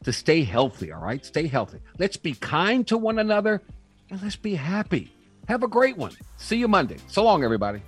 to stay healthy, all right? Stay healthy. Let's be kind to one another and let's be happy. Have a great one. See you Monday. So long, everybody.